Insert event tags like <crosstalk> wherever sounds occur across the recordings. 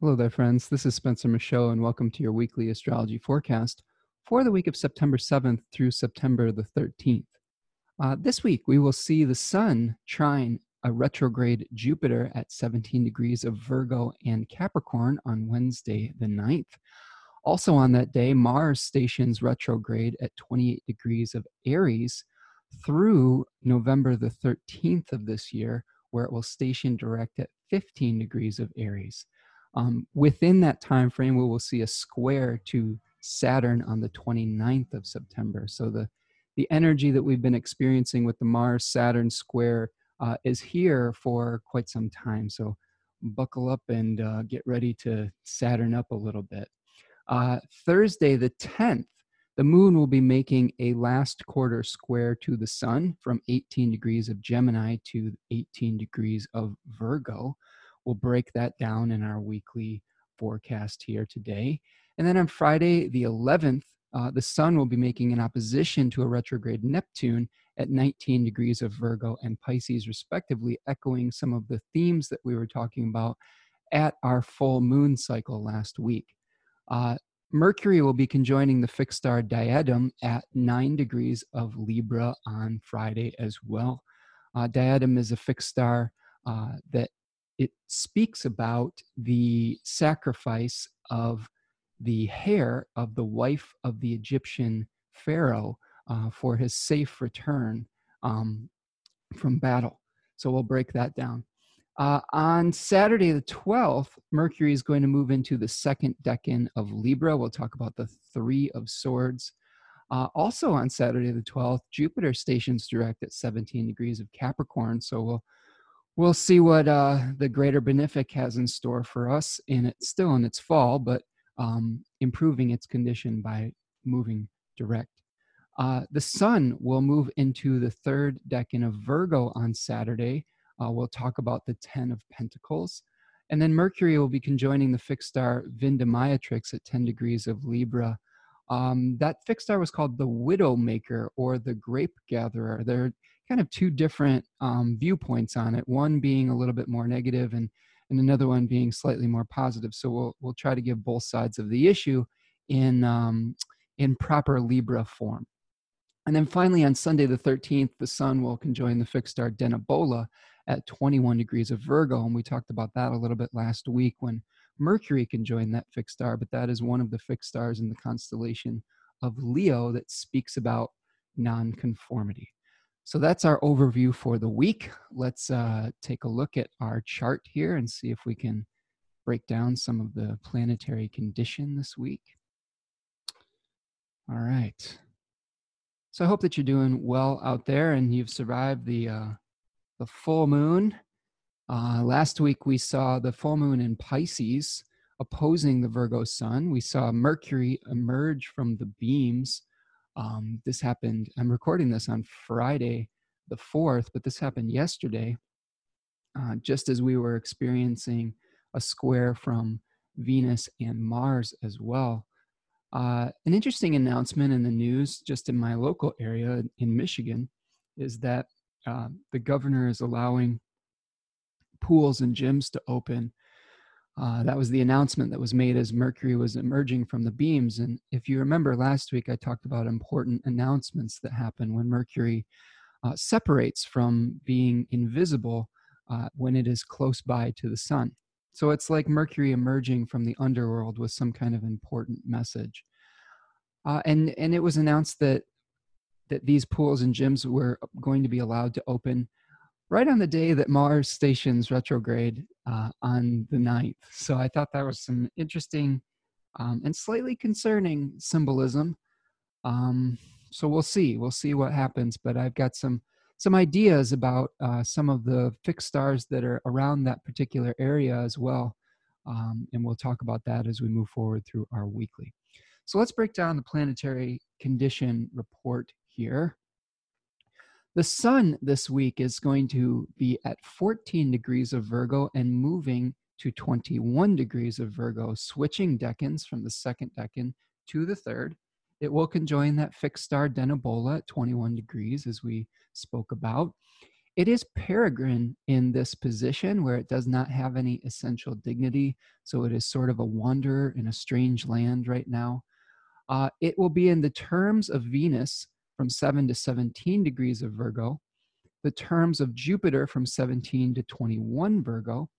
Hello there, friends. This is Spencer Michaud, and welcome to your weekly astrology forecast for the week of September 7th through September the 13th. Uh, this week, we will see the Sun trine a retrograde Jupiter at 17 degrees of Virgo and Capricorn on Wednesday the 9th. Also on that day, Mars stations retrograde at 28 degrees of Aries through November the 13th of this year, where it will station direct at 15 degrees of Aries. Um, within that time frame, we will see a square to Saturn on the 29th of September. So the the energy that we've been experiencing with the Mars Saturn square uh, is here for quite some time. So buckle up and uh, get ready to Saturn up a little bit. Uh, Thursday, the 10th, the moon will be making a last quarter square to the sun from 18 degrees of Gemini to 18 degrees of Virgo. We'll break that down in our weekly forecast here today. And then on Friday, the 11th, uh, the sun will be making an opposition to a retrograde Neptune at 19 degrees of Virgo and Pisces, respectively, echoing some of the themes that we were talking about at our full moon cycle last week. Uh, Mercury will be conjoining the fixed star Diadem at 9 degrees of Libra on Friday as well. Uh, Diadem is a fixed star uh, that it speaks about the sacrifice of the hair of the wife of the Egyptian pharaoh uh, for his safe return um, from battle. So we'll break that down. Uh, on Saturday, the 12th, Mercury is going to move into the second decan of Libra. We'll talk about the Three of Swords. Uh, also on Saturday, the 12th, Jupiter stations direct at 17 degrees of Capricorn. So we'll we'll see what uh, the greater benefic has in store for us and it's still in its fall but um, improving its condition by moving direct. Uh, the sun will move into the third decan of virgo on saturday. Uh, we'll talk about the 10 of pentacles. And then mercury will be conjoining the fixed star Vindemiatrix at 10 degrees of libra. Um, that fixed star was called the widow maker or the grape gatherer. They're kind of two different um, viewpoints on it. One being a little bit more negative, and and another one being slightly more positive. So we'll we'll try to give both sides of the issue in um, in proper Libra form. And then finally, on Sunday the 13th, the Sun will conjoin the fixed star Denebola at 21 degrees of Virgo, and we talked about that a little bit last week when Mercury conjoined that fixed star. But that is one of the fixed stars in the constellation of Leo that speaks about nonconformity. So that's our overview for the week. Let's uh, take a look at our chart here and see if we can break down some of the planetary condition this week. All right. So I hope that you're doing well out there and you've survived the uh, the full moon. Uh, last week we saw the full moon in Pisces opposing the Virgo sun. We saw Mercury emerge from the beams um, this happened, I'm recording this on Friday the 4th, but this happened yesterday, uh, just as we were experiencing a square from Venus and Mars as well. Uh, an interesting announcement in the news, just in my local area in Michigan, is that uh, the governor is allowing pools and gyms to open uh, that was the announcement that was made as Mercury was emerging from the beams. And if you remember last week, I talked about important announcements that happen when Mercury uh, separates from being invisible uh, when it is close by to the sun. So it's like Mercury emerging from the underworld with some kind of important message. Uh, and and it was announced that that these pools and gyms were going to be allowed to open right on the day that Mars stations retrograde uh, on the 9th. So I thought that was some interesting um, and slightly concerning symbolism. Um, so we'll see. We'll see what happens. But I've got some some ideas about uh, some of the fixed stars that are around that particular area as well. Um, and we'll talk about that as we move forward through our weekly. So let's break down the planetary condition report here. The sun this week is going to be at 14 degrees of Virgo and moving to 21 degrees of Virgo, switching decans from the second decan to the third. It will conjoin that fixed star Denebola at 21 degrees, as we spoke about. it is peregrine in this position where it does not have any essential dignity. So it is sort of a wanderer in a strange land right now. Uh, it will be in the terms of Venus from 7 to 17 degrees of Virgo, the terms of Jupiter from 17 to 21 Virgo,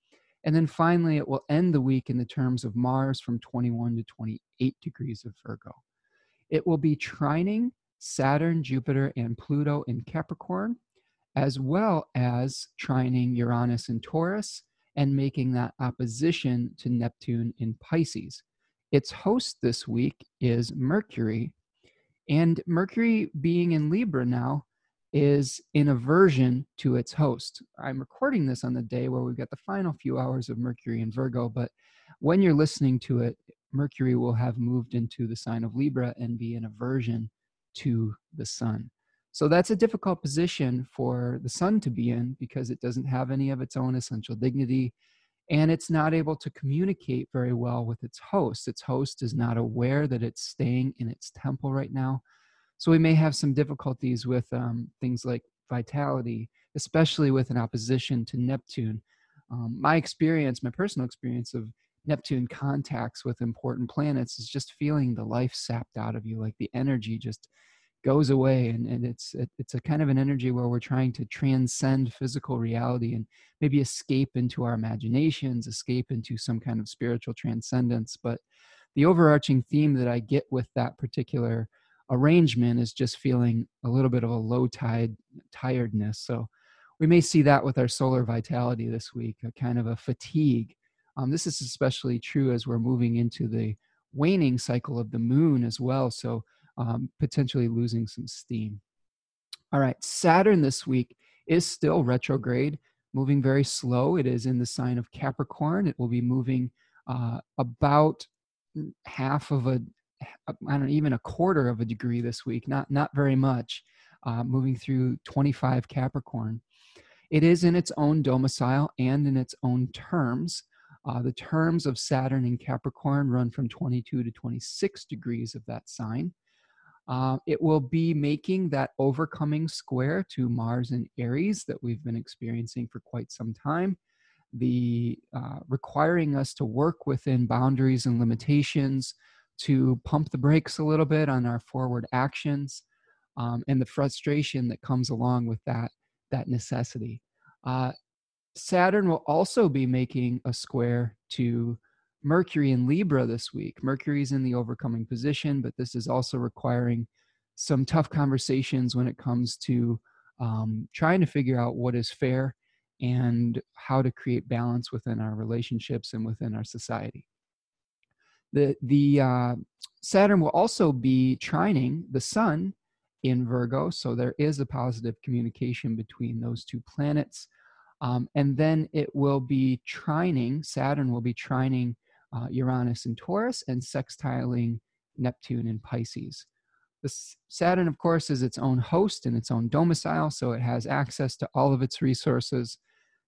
and then finally it will end the week in the terms of Mars from 21 to 28 degrees of Virgo. It will be trining Saturn, Jupiter, and Pluto in Capricorn, as well as trining Uranus in Taurus and making that opposition to Neptune in Pisces. Its host this week is Mercury, and Mercury being in Libra now is in aversion to its host. I'm recording this on the day where we've got the final few hours of Mercury in Virgo, but when you're listening to it, Mercury will have moved into the sign of Libra and be in aversion to the sun. So that's a difficult position for the sun to be in because it doesn't have any of its own essential dignity and it's not able to communicate very well with its host. Its host is not aware that it's staying in its temple right now. So we may have some difficulties with um, things like vitality, especially with an opposition to Neptune. Um, my experience, my personal experience of Neptune contacts with important planets is just feeling the life sapped out of you, like the energy just goes away and, and it's it, it's a kind of an energy where we're trying to transcend physical reality and maybe escape into our imaginations escape into some kind of spiritual transcendence. But the overarching theme that i get with that particular arrangement is just feeling a little bit of a low tide tiredness. So we may see that with our solar vitality this week a kind of a fatigue. Um, this is especially true as we're moving into the waning cycle of the moon as well. So um, potentially losing some steam. All right, Saturn this week is still retrograde, moving very slow. It is in the sign of Capricorn. It will be moving uh, about half of a, I don't know, even a quarter of a degree this week. Not not very much. Uh, moving through 25 Capricorn. It is in its own domicile and in its own terms. Uh, the terms of Saturn in Capricorn run from 22 to 26 degrees of that sign. Uh, it will be making that overcoming square to Mars and Aries that we've been experiencing for quite some time. The uh, requiring us to work within boundaries and limitations, to pump the brakes a little bit on our forward actions, um, and the frustration that comes along with that that necessity. Uh, Saturn will also be making a square to Mercury in Libra this week. Mercury's in the overcoming position, but this is also requiring some tough conversations when it comes to um, trying to figure out what is fair and how to create balance within our relationships and within our society. The, the uh, Saturn will also be trining the Sun in Virgo, so there is a positive communication between those two planets. Um, and then it will be trining, Saturn will be trining uh, Uranus in Taurus and sextiling Neptune in Pisces. The Saturn, of course, is its own host and its own domicile, so it has access to all of its resources.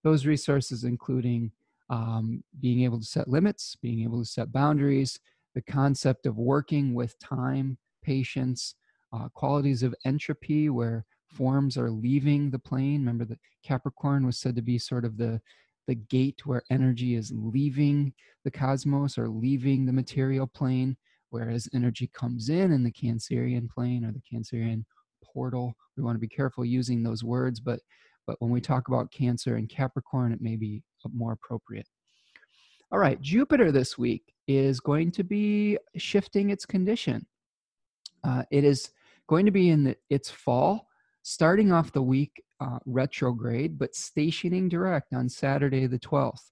Those resources, including um, being able to set limits, being able to set boundaries, the concept of working with time, patience, uh, qualities of entropy, where forms are leaving the plane. Remember that Capricorn was said to be sort of the the gate where energy is leaving the cosmos or leaving the material plane, whereas energy comes in in the Cancerian plane or the Cancerian portal. We want to be careful using those words, but but when we talk about Cancer and Capricorn, it may be more appropriate. All right, Jupiter this week is going to be shifting its condition. Uh, it is going to be in the, its fall, starting off the week uh, retrograde, but stationing direct on Saturday the 12th.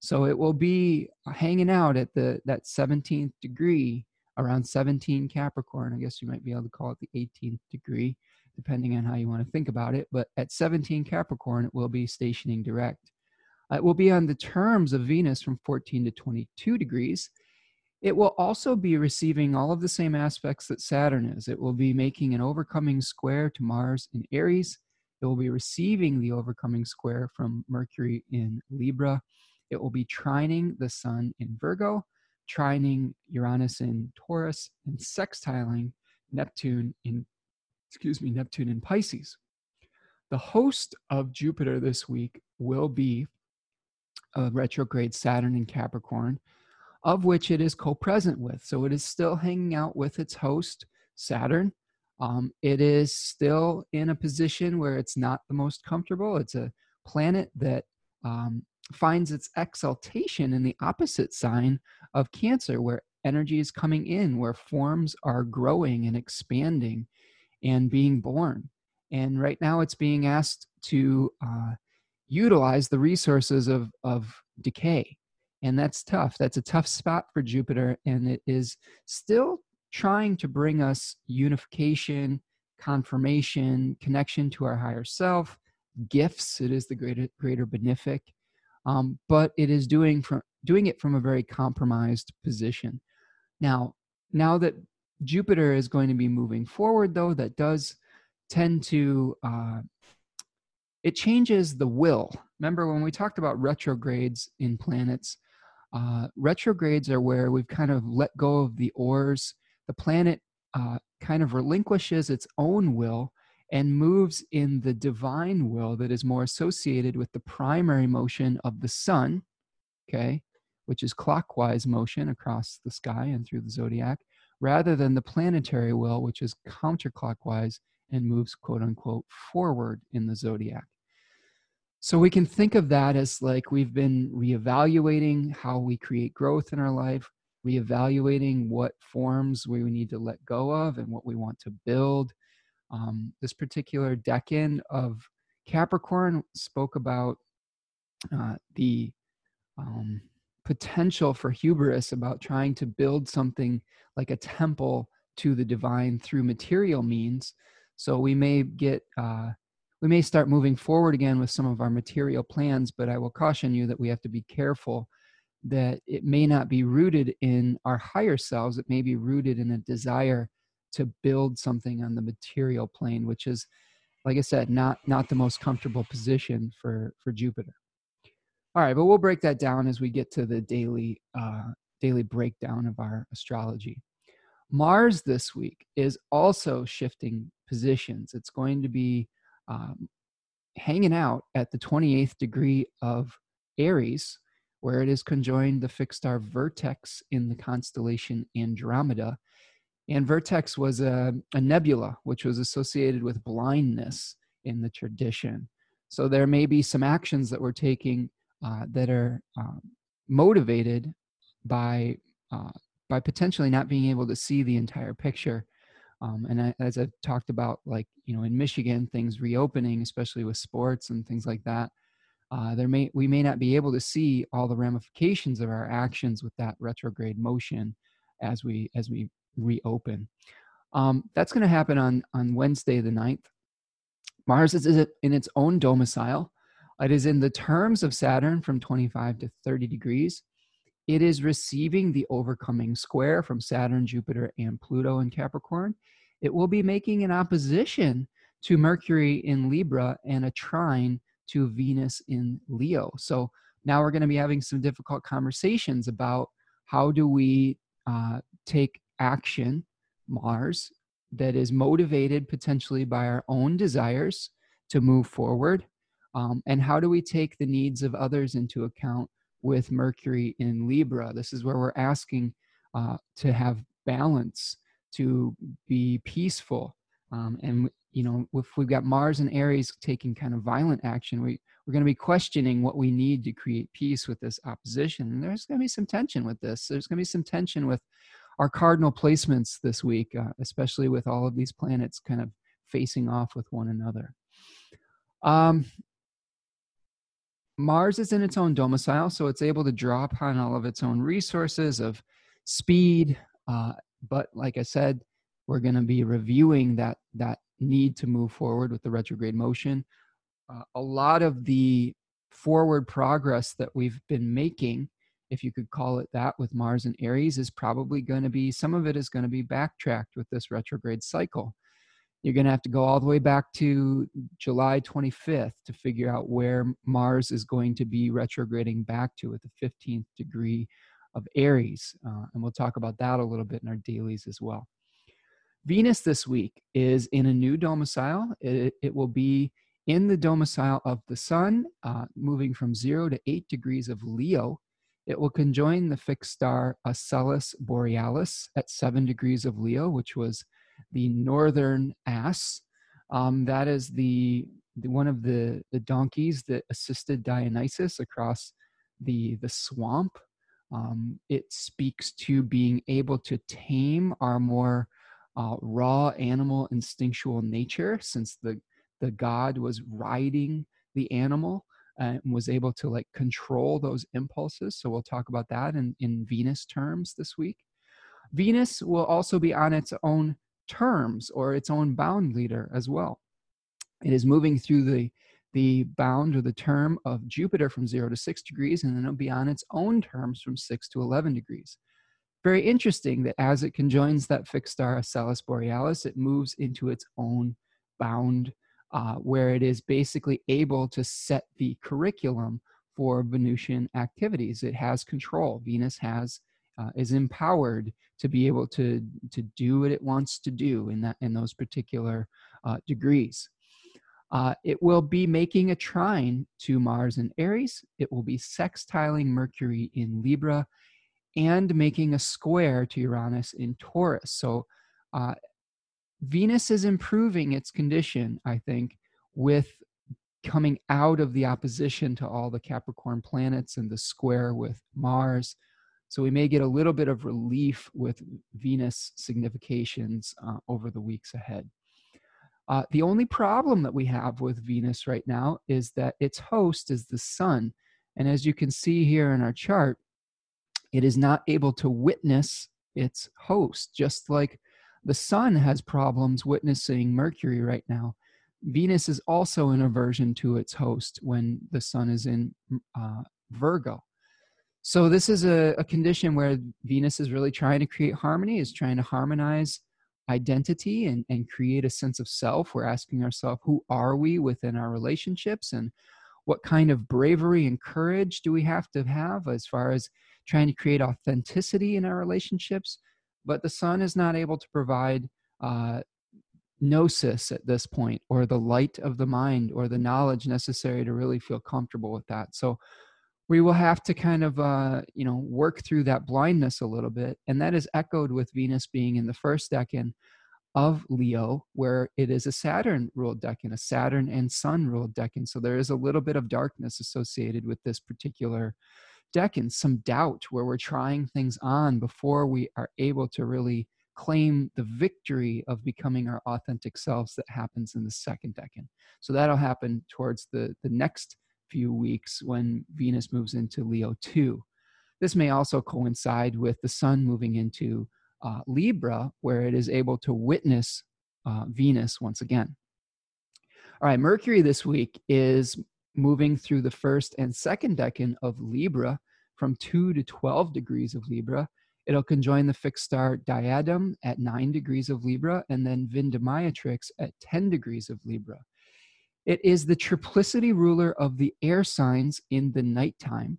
So it will be hanging out at the that 17th degree around 17 Capricorn. I guess you might be able to call it the 18th degree, depending on how you want to think about it. But at 17 Capricorn, it will be stationing direct. Uh, it will be on the terms of Venus from 14 to 22 degrees. It will also be receiving all of the same aspects that Saturn is. It will be making an overcoming square to Mars in Aries it will be receiving the overcoming square from Mercury in Libra. It will be trining the Sun in Virgo, trining Uranus in Taurus, and sextiling Neptune in, excuse me, Neptune in Pisces. The host of Jupiter this week will be a retrograde Saturn in Capricorn, of which it is co present with. So it is still hanging out with its host, Saturn. Um, it is still in a position where it's not the most comfortable. It's a planet that um, finds its exaltation in the opposite sign of Cancer, where energy is coming in, where forms are growing and expanding and being born. And right now it's being asked to uh, utilize the resources of, of decay. And that's tough. That's a tough spot for Jupiter. And it is still trying to bring us unification, confirmation, connection to our higher self, gifts. It is the greater, greater benefic. Um, but it is doing from doing it from a very compromised position. Now, now that Jupiter is going to be moving forward, though, that does tend to uh, it changes the will. Remember when we talked about retrogrades in planets? Uh, retrogrades are where we've kind of let go of the oars. The planet uh, kind of relinquishes its own will and moves in the divine will that is more associated with the primary motion of the sun, okay, which is clockwise motion across the sky and through the zodiac, rather than the planetary will, which is counterclockwise and moves quote unquote forward in the zodiac. So we can think of that as like we've been reevaluating how we create growth in our life, reevaluating what forms we need to let go of and what we want to build. Um, this particular decan of Capricorn spoke about uh, the um, potential for hubris about trying to build something like a temple to the divine through material means so we may get, uh, we may start moving forward again with some of our material plans, but I will caution you that we have to be careful that it may not be rooted in our higher selves. It may be rooted in a desire to build something on the material plane, which is, like I said, not not the most comfortable position for for Jupiter. All right, but we'll break that down as we get to the daily uh, daily breakdown of our astrology. Mars this week is also shifting positions. It's going to be um, hanging out at the 28th degree of Aries, where it is conjoined the fixed star Vertex in the constellation Andromeda. And Vertex was a, a nebula, which was associated with blindness in the tradition. So there may be some actions that we're taking uh, that are um, motivated by uh, by potentially not being able to see the entire picture. Um, and I, as I've talked about, like you know, in Michigan, things reopening, especially with sports and things like that, uh, there may we may not be able to see all the ramifications of our actions with that retrograde motion as we as we reopen. Um, that's going to happen on on Wednesday the 9th. Mars is in its own domicile. It is in the terms of Saturn from 25 to 30 degrees. It is receiving the overcoming square from Saturn, Jupiter, and Pluto in Capricorn. It will be making an opposition to Mercury in Libra and a trine to Venus in Leo. So now we're going to be having some difficult conversations about how do we uh, take action, Mars, that is motivated potentially by our own desires to move forward. Um, and how do we take the needs of others into account with Mercury in Libra. This is where we're asking uh, to have balance, to be peaceful. Um, and, you know, if we've got Mars and Aries taking kind of violent action, we, we're going to be questioning what we need to create peace with this opposition. And there's going to be some tension with this. There's going to be some tension with our cardinal placements this week, uh, especially with all of these planets kind of facing off with one another. Um, Mars is in its own domicile, so it's able to draw upon all of its own resources of speed. Uh, but like I said, we're going to be reviewing that that need to move forward with the retrograde motion. Uh, a lot of the forward progress that we've been making, if you could call it that, with Mars and Aries, is probably going to be some of it is going to be backtracked with this retrograde cycle you're going to have to go all the way back to July 25th to figure out where Mars is going to be retrograding back to at the 15th degree of Aries. Uh, and we'll talk about that a little bit in our dailies as well. Venus this week is in a new domicile. It, it will be in the domicile of the sun, uh, moving from zero to eight degrees of Leo. It will conjoin the fixed star Asellus Borealis at seven degrees of Leo, which was the northern ass. Um, that is the, the, one of the, the donkeys that assisted Dionysus across the, the swamp. Um, it speaks to being able to tame our more uh, raw animal instinctual nature, since the the god was riding the animal and was able to like control those impulses. So we'll talk about that in, in Venus terms this week. Venus will also be on its own terms or its own bound leader as well. It is moving through the the bound or the term of Jupiter from zero to six degrees, and then it'll be on its own terms from six to 11 degrees. Very interesting that as it conjoins that fixed star Asellus Borealis, it moves into its own bound uh, where it is basically able to set the curriculum for Venusian activities. It has control. Venus has uh, is empowered to be able to to do what it wants to do in that in those particular uh, degrees. Uh, it will be making a trine to Mars in Aries. It will be sextiling Mercury in Libra, and making a square to Uranus in Taurus. So uh, Venus is improving its condition, I think, with coming out of the opposition to all the Capricorn planets and the square with Mars. So we may get a little bit of relief with Venus significations uh, over the weeks ahead. Uh, the only problem that we have with Venus right now is that its host is the sun. And as you can see here in our chart, it is not able to witness its host, just like the sun has problems witnessing Mercury right now. Venus is also in aversion to its host when the sun is in uh, Virgo. So this is a, a condition where Venus is really trying to create harmony, is trying to harmonize identity and, and create a sense of self. We're asking ourselves, who are we within our relationships and what kind of bravery and courage do we have to have as far as trying to create authenticity in our relationships? but the sun is not able to provide uh, gnosis at this point or the light of the mind or the knowledge necessary to really feel comfortable with that so we will have to kind of uh, you know work through that blindness a little bit and that is echoed with venus being in the first decan of leo where it is a saturn ruled decan a saturn and sun ruled decan so there is a little bit of darkness associated with this particular decan some doubt where we're trying things on before we are able to really claim the victory of becoming our authentic selves that happens in the second decan. So that'll happen towards the, the next few weeks when Venus moves into Leo 2. This may also coincide with the sun moving into uh, Libra, where it is able to witness uh, Venus once again. All right, Mercury this week is moving through the first and second decan of Libra from 2 to 12 degrees of Libra. It'll conjoin the fixed star Diadem at 9 degrees of Libra and then Vindemiatrix at 10 degrees of Libra. It is the triplicity ruler of the air signs in the nighttime,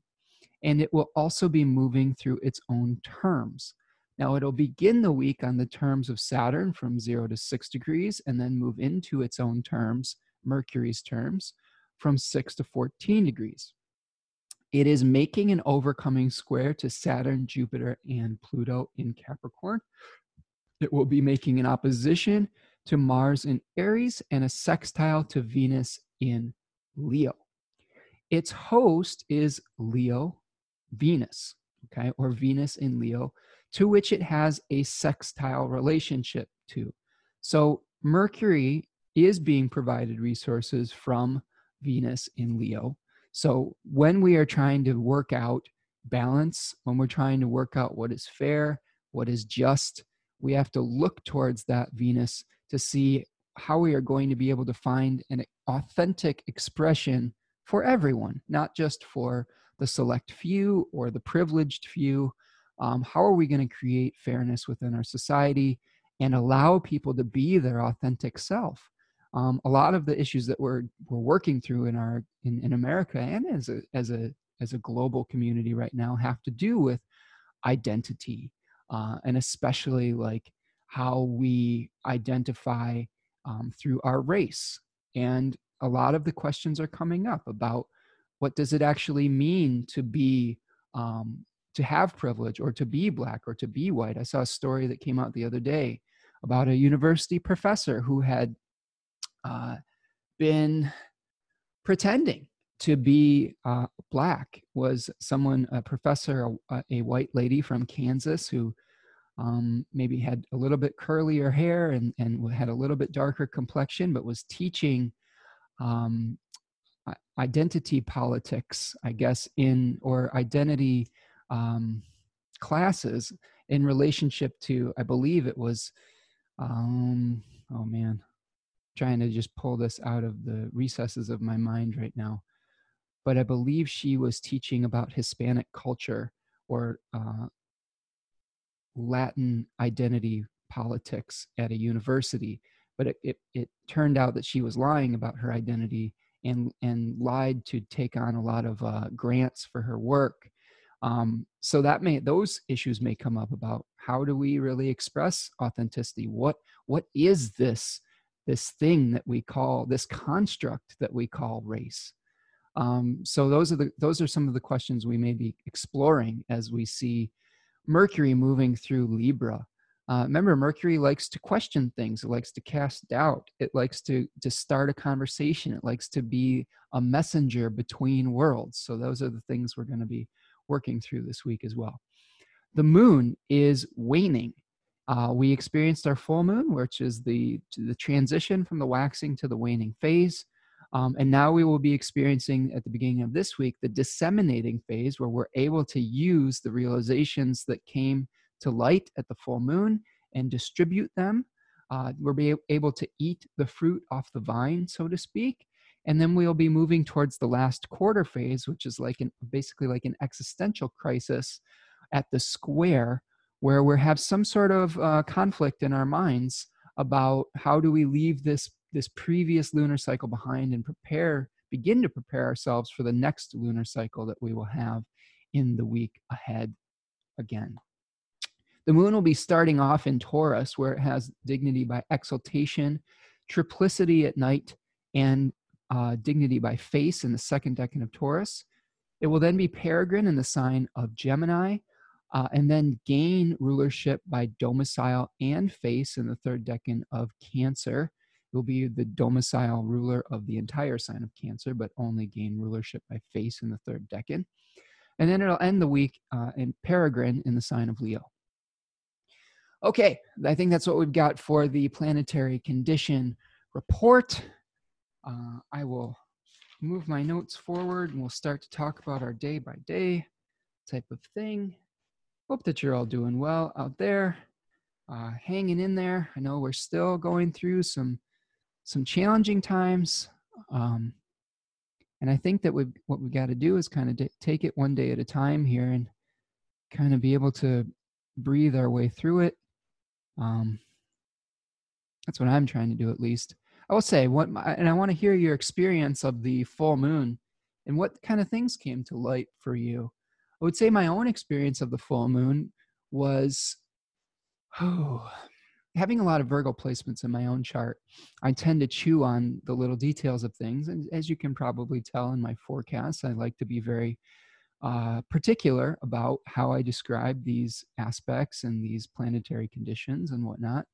and it will also be moving through its own terms. Now, it'll begin the week on the terms of Saturn from 0 to 6 degrees and then move into its own terms, Mercury's terms, from 6 to 14 degrees. It is making an overcoming square to Saturn, Jupiter, and Pluto in Capricorn. It will be making an opposition to Mars in Aries and a sextile to Venus in Leo. Its host is Leo Venus, okay, or Venus in Leo, to which it has a sextile relationship to. So Mercury is being provided resources from Venus in Leo. So when we are trying to work out balance, when we're trying to work out what is fair, what is just, we have to look towards that Venus to see how we are going to be able to find an authentic expression for everyone, not just for the select few or the privileged few. Um, how are we going to create fairness within our society and allow people to be their authentic self? um, a lot of the issues that we're we're working through in our in, in America and as a as a as a global community right now have to do with identity uh, and especially like how we identify um, through our race and a lot of the questions are coming up about what does it actually mean to be um, to have privilege or to be black or to be white. I saw a story that came out the other day about a university professor who had uh, been pretending to be uh, black was someone a professor a, a, white lady from kansas who um, maybe had a little bit curlier hair and, and had a little bit darker complexion but was teaching um, identity politics i guess in or identity um, classes in relationship to i believe it was um, oh man trying to just pull this out of the recesses of my mind right now but I believe she was teaching about Hispanic culture or uh, Latin identity politics at a university. But it, it, it, turned out that she was lying about her identity and, and lied to take on a lot of uh, grants for her work. Um, so that may those issues may come up about how do we really express authenticity? What what is this this thing that we call this construct that we call race? Um, so those are the those are some of the questions we may be exploring as we see Mercury moving through Libra. Uh, remember, Mercury likes to question things. It likes to cast doubt. It likes to to start a conversation. It likes to be a messenger between worlds. So those are the things we're going to be working through this week as well. The moon is waning. Uh, we experienced our full moon, which is the the transition from the waxing to the waning phase. Um, and now we will be experiencing at the beginning of this week the disseminating phase where we're able to use the realizations that came to light at the full moon and distribute them. Uh, we'll be able to eat the fruit off the vine, so to speak. And then we'll be moving towards the last quarter phase, which is like an basically like an existential crisis at the square, where we have some sort of uh, conflict in our minds about how do we leave this this previous lunar cycle behind and prepare begin to prepare ourselves for the next lunar cycle that we will have in the week ahead again. The moon will be starting off in Taurus, where it has dignity by exaltation, triplicity at night, and uh, dignity by face in the second decan of Taurus. It will then be peregrine in the sign of Gemini, uh, and then gain rulership by domicile and face in the third decan of Cancer It will be the domicile ruler of the entire sign of Cancer, but only gain rulership by face in the third decan. And then it'll end the week uh, in Peregrine in the sign of Leo. Okay, I think that's what we've got for the planetary condition report. Uh, I will move my notes forward and we'll start to talk about our day by day type of thing. Hope that you're all doing well out there, uh, hanging in there. I know we're still going through some some challenging times. Um, and I think that we what we got to do is kind of d- take it one day at a time here and kind of be able to breathe our way through it. Um, that's what I'm trying to do, at least. I will say what, and I want to hear your experience of the full moon and what kind of things came to light for you. I would say my own experience of the full moon was, oh, having a lot of Virgo placements in my own chart, I tend to chew on the little details of things. And as you can probably tell in my forecasts, I like to be very uh, particular about how I describe these aspects and these planetary conditions and whatnot.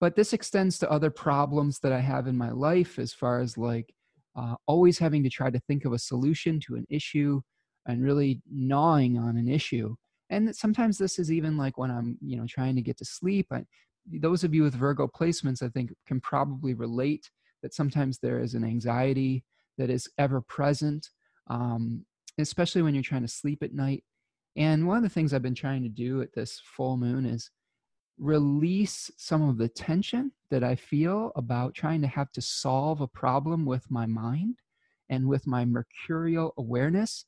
But this extends to other problems that I have in my life as far as like uh, always having to try to think of a solution to an issue and really gnawing on an issue and sometimes this is even like when i'm you know trying to get to sleep I, those of you with Virgo placements, I think, can probably relate that sometimes there is an anxiety that is ever present, um, especially when you're trying to sleep at night. And one of the things I've been trying to do at this full moon is release some of the tension that I feel about trying to have to solve a problem with my mind and with my mercurial awareness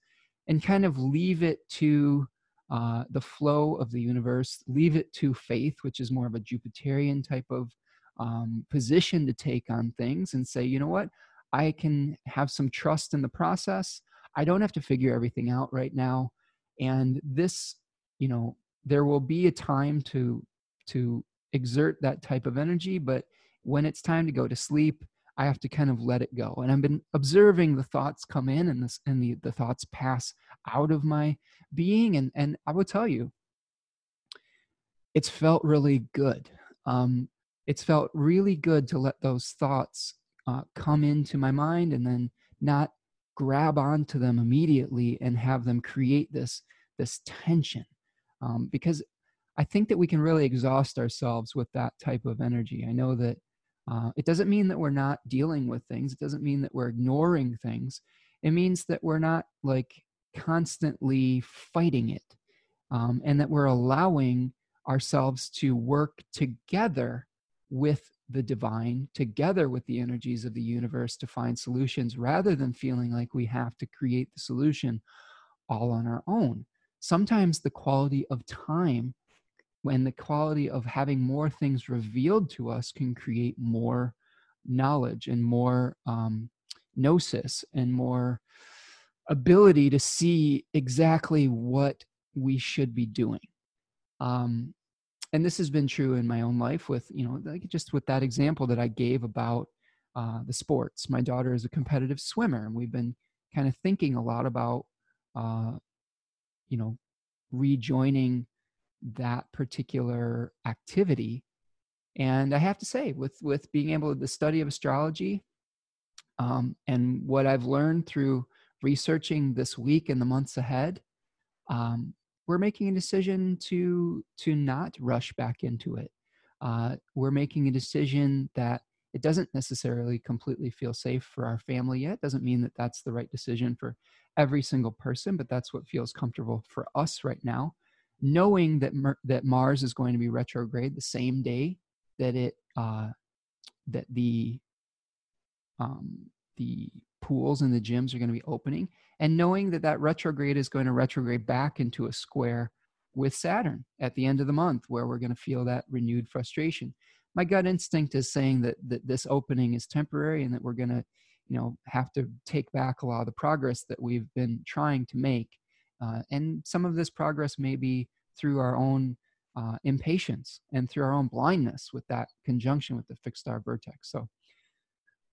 and kind of leave it to uh, the flow of the universe, leave it to faith, which is more of a Jupiterian type of um, position to take on things, and say, you know what, I can have some trust in the process. I don't have to figure everything out right now. And this, you know, there will be a time to to exert that type of energy, but when it's time to go to sleep, I have to kind of let it go. And I've been observing the thoughts come in and this and the, the thoughts pass out of my being. And and I will tell you, it's felt really good. Um, it's felt really good to let those thoughts uh, come into my mind and then not grab onto them immediately and have them create this this tension um, because i think that we can really exhaust ourselves with that type of energy. I know that uh, it doesn't mean that we're not dealing with things. It doesn't mean that we're ignoring things. It means that we're not like constantly fighting it um, and that we're allowing ourselves to work together with the divine, together with the energies of the universe to find solutions rather than feeling like we have to create the solution all on our own. Sometimes the quality of time when the quality of having more things revealed to us can create more knowledge and more um, gnosis and more ability to see exactly what we should be doing. Um, and this has been true in my own life with you know like just with that example that i gave about uh, the sports my daughter is a competitive swimmer and we've been kind of thinking a lot about uh, you know rejoining that particular activity and i have to say with with being able to the study of astrology um, and what i've learned through researching this week and the months ahead um, we're making a decision to to not rush back into it. Uh, we're making a decision that it doesn't necessarily completely feel safe for our family yet. Doesn't mean that that's the right decision for every single person, but that's what feels comfortable for us right now. Knowing that Mer- that Mars is going to be retrograde the same day that it uh, that the um, the pools and the gyms are going to be opening and knowing that that retrograde is going to retrograde back into a square with Saturn at the end of the month where we're going to feel that renewed frustration. My gut instinct is saying that, that this opening is temporary and that we're going to, you know, have to take back a lot of the progress that we've been trying to make. Uh, and some of this progress may be through our own uh, impatience and through our own blindness with that conjunction with the fixed star vertex. So,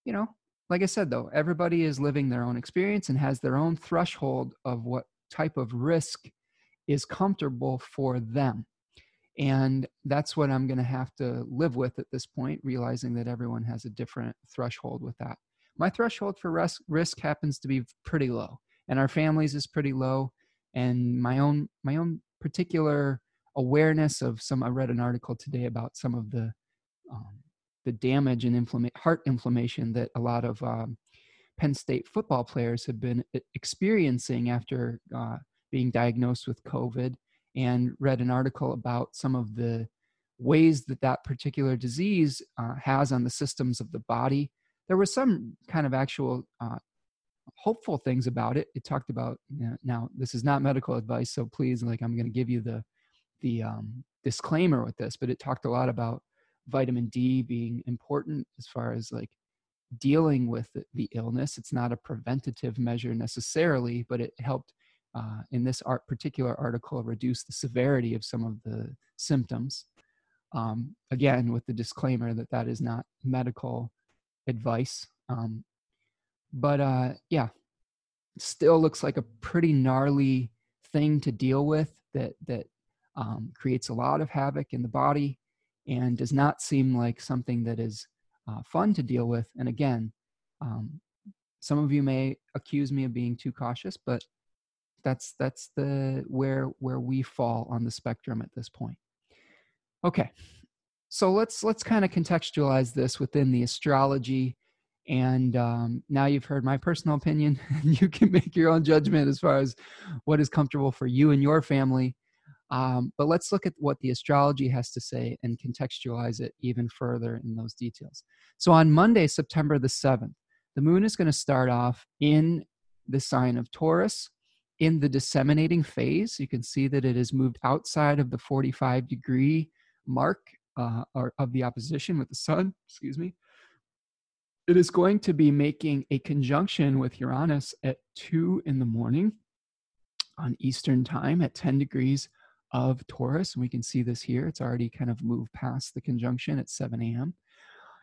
you know, like I said, though, everybody is living their own experience and has their own threshold of what type of risk is comfortable for them. And that's what I'm going to have to live with at this point, realizing that everyone has a different threshold with that. My threshold for risk, risk happens to be pretty low, and our families is pretty low. And my own my own particular awareness of some. I read an article today about some of the um, the damage and inflama- heart inflammation that a lot of um, Penn State football players have been experiencing after uh, being diagnosed with COVID, and read an article about some of the ways that that particular disease uh, has on the systems of the body. There was some kind of actual uh, hopeful things about it. It talked about you know, now this is not medical advice, so please, like I'm going to give you the the um, disclaimer with this, but it talked a lot about vitamin D being important as far as like dealing with the illness. It's not a preventative measure necessarily, but it helped uh, in this art, particular article reduce the severity of some of the symptoms. Um, again, with the disclaimer that that is not medical advice. Um, but uh, yeah, still looks like a pretty gnarly thing to deal with that that um, creates a lot of havoc in the body and does not seem like something that is uh, fun to deal with. And again, um, some of you may accuse me of being too cautious, but that's that's the where where we fall on the spectrum at this point. Okay, so let's let's kind of contextualize this within the astrology. And um, now you've heard my personal opinion. <laughs> you can make your own judgment as far as what is comfortable for you and your family. Um, but let's look at what the astrology has to say and contextualize it even further in those details. So on Monday, September the 7th, the moon is going to start off in the sign of Taurus in the disseminating phase. You can see that it has moved outside of the 45 degree mark uh, or of the opposition with the sun. Excuse me. It is going to be making a conjunction with Uranus at 2 in the morning on Eastern time at 10 degrees of Taurus. And we can see this here. It's already kind of moved past the conjunction at 7 a.m.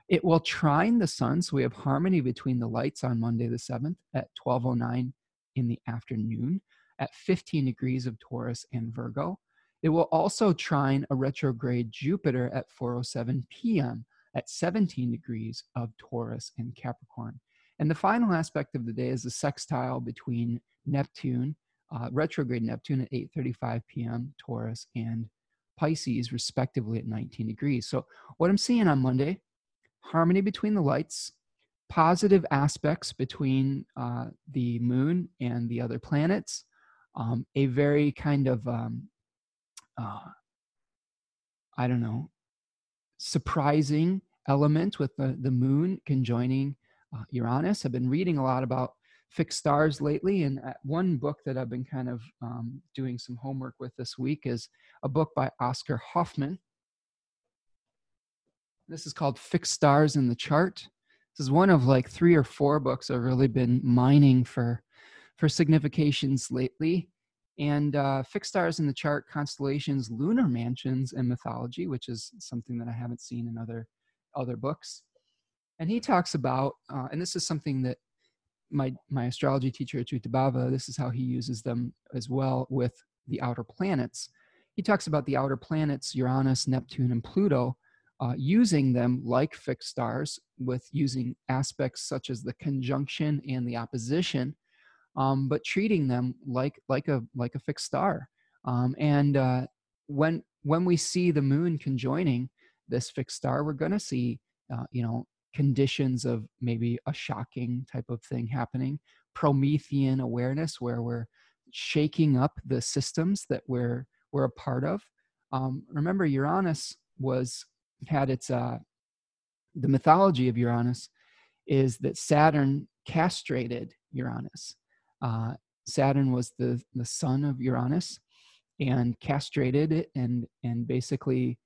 It will trine the sun, so we have harmony between the lights on Monday the 7th at 1209 in the afternoon at 15 degrees of Taurus and Virgo. It will also trine a retrograde Jupiter at 4:07 p.m. at 17 degrees of Taurus and Capricorn. And the final aspect of the day is the sextile between Neptune, uh, retrograde Neptune at 8:35 p.m. Taurus and Pisces, respectively, at 19 degrees. So what I'm seeing on Monday, harmony between the lights, positive aspects between uh, the moon and the other planets, um, a very kind of um, uh, I don't know surprising element with the, the moon conjoining uh, Uranus. I've been reading a lot about fixed stars lately, and uh, one book that I've been kind of um, doing some homework with this week is a book by Oscar Hofman. This is called Fixed Stars in the Chart. This is one of like three or four books I've really been mining for for significations lately. And uh, fixed stars in the chart, constellations, lunar mansions, and mythology, which is something that I haven't seen in other other books. And he talks about, uh, and this is something that my my astrology teacher Bava, this is how he uses them as well with the outer planets. He talks about the outer planets, Uranus, Neptune, and Pluto, uh, using them like fixed stars, with using aspects such as the conjunction and the opposition um, but treating them like like a like a fixed star. Um, and uh, when when we see the moon conjoining this fixed star, we're going to see uh, you know conditions of maybe a shocking type of thing happening, Promethean awareness where we're shaking up the systems that we're we're a part of. Um, remember, Uranus was had its uh, the mythology of Uranus is that Saturn castrated Uranus. Uh, Saturn was the, the son of Uranus and castrated it, and, and basically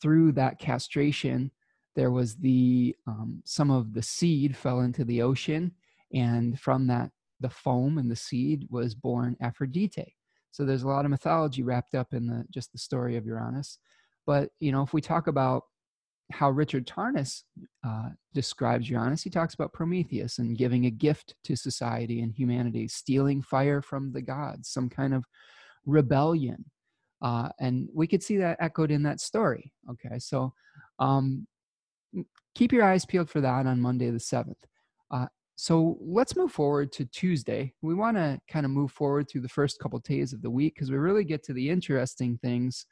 through that castration, there was the um, some of the seed fell into the ocean, and from that, the foam and the seed was born Aphrodite. So there's a lot of mythology wrapped up in the just the story of Uranus. But you know, if we talk about how Richard Tarnas uh, describes Uranus. He talks about Prometheus and giving a gift to society and humanity, stealing fire from the gods, some kind of rebellion. Uh, and we could see that echoed in that story. Okay, so um, keep your eyes peeled for that on Monday the 7th. Uh, so let's move forward to Tuesday. We want to kind of move forward through the first couple days of the week because we really get to the interesting things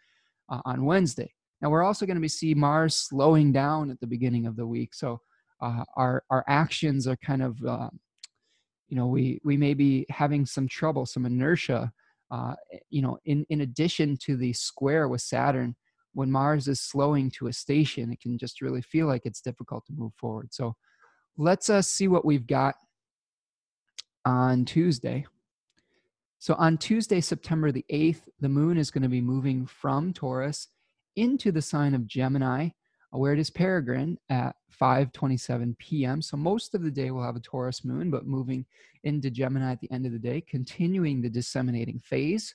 uh, on Wednesday. Now we're also going to be see Mars slowing down at the beginning of the week. So uh, our our actions are kind of uh, you know we we may be having some trouble, some inertia. Uh, you know, in in addition to the square with Saturn, when Mars is slowing to a station, it can just really feel like it's difficult to move forward. So let's uh, see what we've got on Tuesday. So on Tuesday, September the 8th, the moon is going to be moving from Taurus into the sign of Gemini, where it is peregrine at 5:27 p.m. So most of the day we'll have a Taurus moon, but moving into Gemini at the end of the day, continuing the disseminating phase.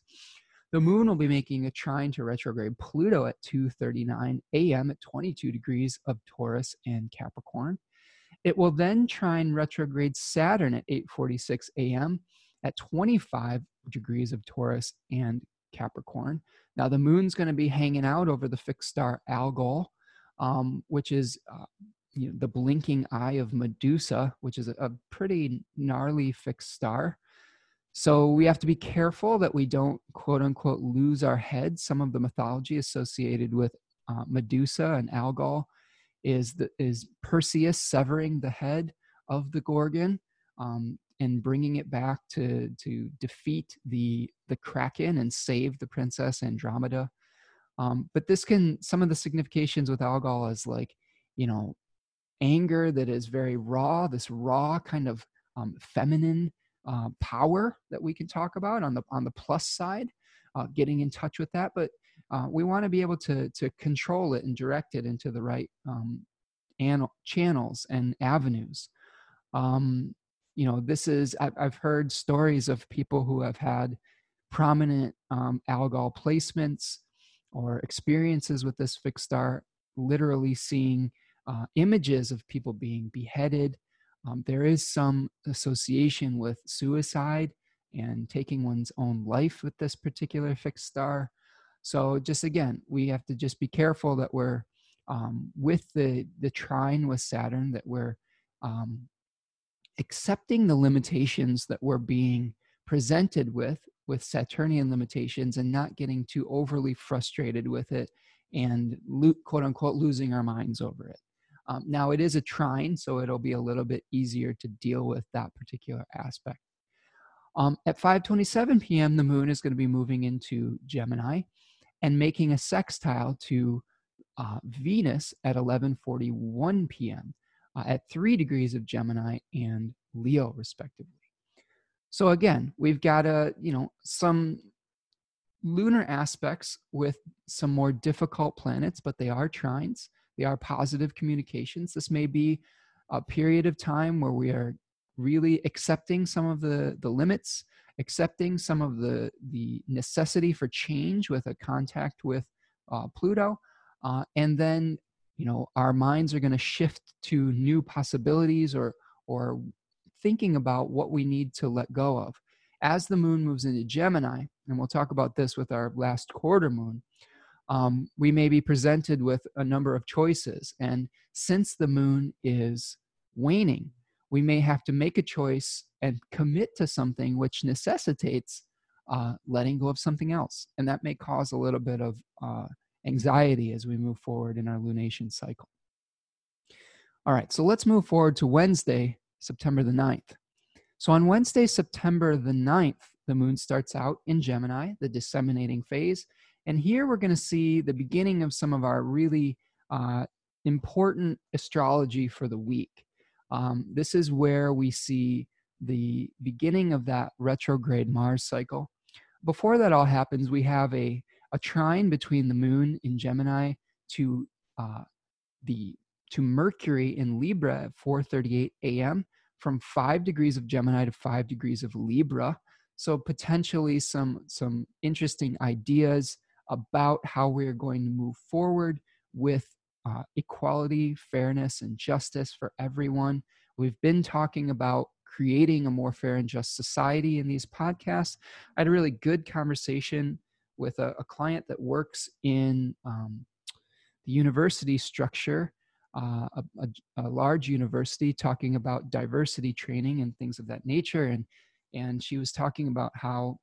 The moon will be making a trine to retrograde Pluto at 2:39 a.m. at 22 degrees of Taurus and Capricorn. It will then trine retrograde Saturn at 8:46 a.m. at 25 degrees of Taurus and Capricorn. Now, the moon's going to be hanging out over the fixed star Algol, um, which is uh, you know, the blinking eye of Medusa, which is a, a pretty gnarly fixed star. So we have to be careful that we don't quote unquote lose our head. Some of the mythology associated with uh, Medusa and Algol is the, is Perseus severing the head of the Gorgon. Um, and bringing it back to to defeat the the kraken and save the princess andromeda um, but this can some of the significations with algol is like you know anger that is very raw this raw kind of um, feminine uh, power that we can talk about on the on the plus side uh, getting in touch with that. But uh, we want to be able to to control it and direct it into the right um, an- channels and avenues. Um, you know this is i've heard stories of people who have had prominent um, algol placements or experiences with this fixed star literally seeing uh, images of people being beheaded. Um, there is some association with suicide and taking one's own life with this particular fixed star. So, just again, we have to just be careful that we're um, with the the trine with Saturn that we're um, accepting the limitations that we're being presented with with Saturnian limitations and not getting too overly frustrated with it and quote unquote losing our minds over it. Um, now it is a trine, so it'll be a little bit easier to deal with that particular aspect. Um, at 5:27 p.m., the moon is going to be moving into Gemini and making a sextile to uh, Venus at 11:41 p.m. Uh, at three degrees of Gemini and Leo, respectively. So again, we've got a you know some lunar aspects with some more difficult planets, but they are trines. They are positive communications. This may be a period of time where we are really accepting some of the the limits, accepting some of the the necessity for change with a contact with uh, Pluto, uh, and then you know our minds are going to shift to new possibilities or or thinking about what we need to let go of. As the moon moves into Gemini, and we'll talk about this with our last quarter moon, um, we may be presented with a number of choices. And since the moon is waning, we may have to make a choice and commit to something which necessitates uh, letting go of something else. And that may cause a little bit of uh, anxiety as we move forward in our lunation cycle. All right, so let's move forward to Wednesday, September the 9th. So on Wednesday, September the 9th, the moon starts out in Gemini, the disseminating phase. And here we're going to see the beginning of some of our really uh, important astrology for the week. Um, this is where we see the beginning of that retrograde Mars cycle. Before that all happens, we have a, a trine between the moon in Gemini to uh, the to Mercury in Libra at 4:38 a.m. from 5 degrees of Gemini to 5 degrees of Libra. So potentially some some interesting ideas about how we're going to move forward with uh, equality, fairness, and justice for everyone. We've been talking about creating a more fair and just society in these podcasts. I had a really good conversation with a, a client that works in um, the university structure uh, a, a, a, large university talking about diversity training and things of that nature. And and she was talking about how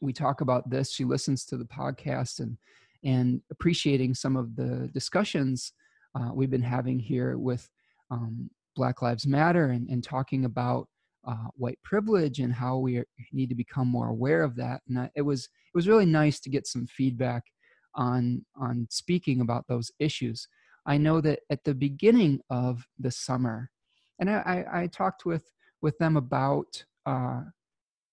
we talk about this she listens to the podcast and and appreciating some of the discussions uh, we've been having here with um, black lives matter and, and talking about uh, white privilege and how we are, need to become more aware of that. And it was it was really nice to get some feedback on on speaking about those issues I know that at the beginning of the summer, and I, I, I talked with with them about uh,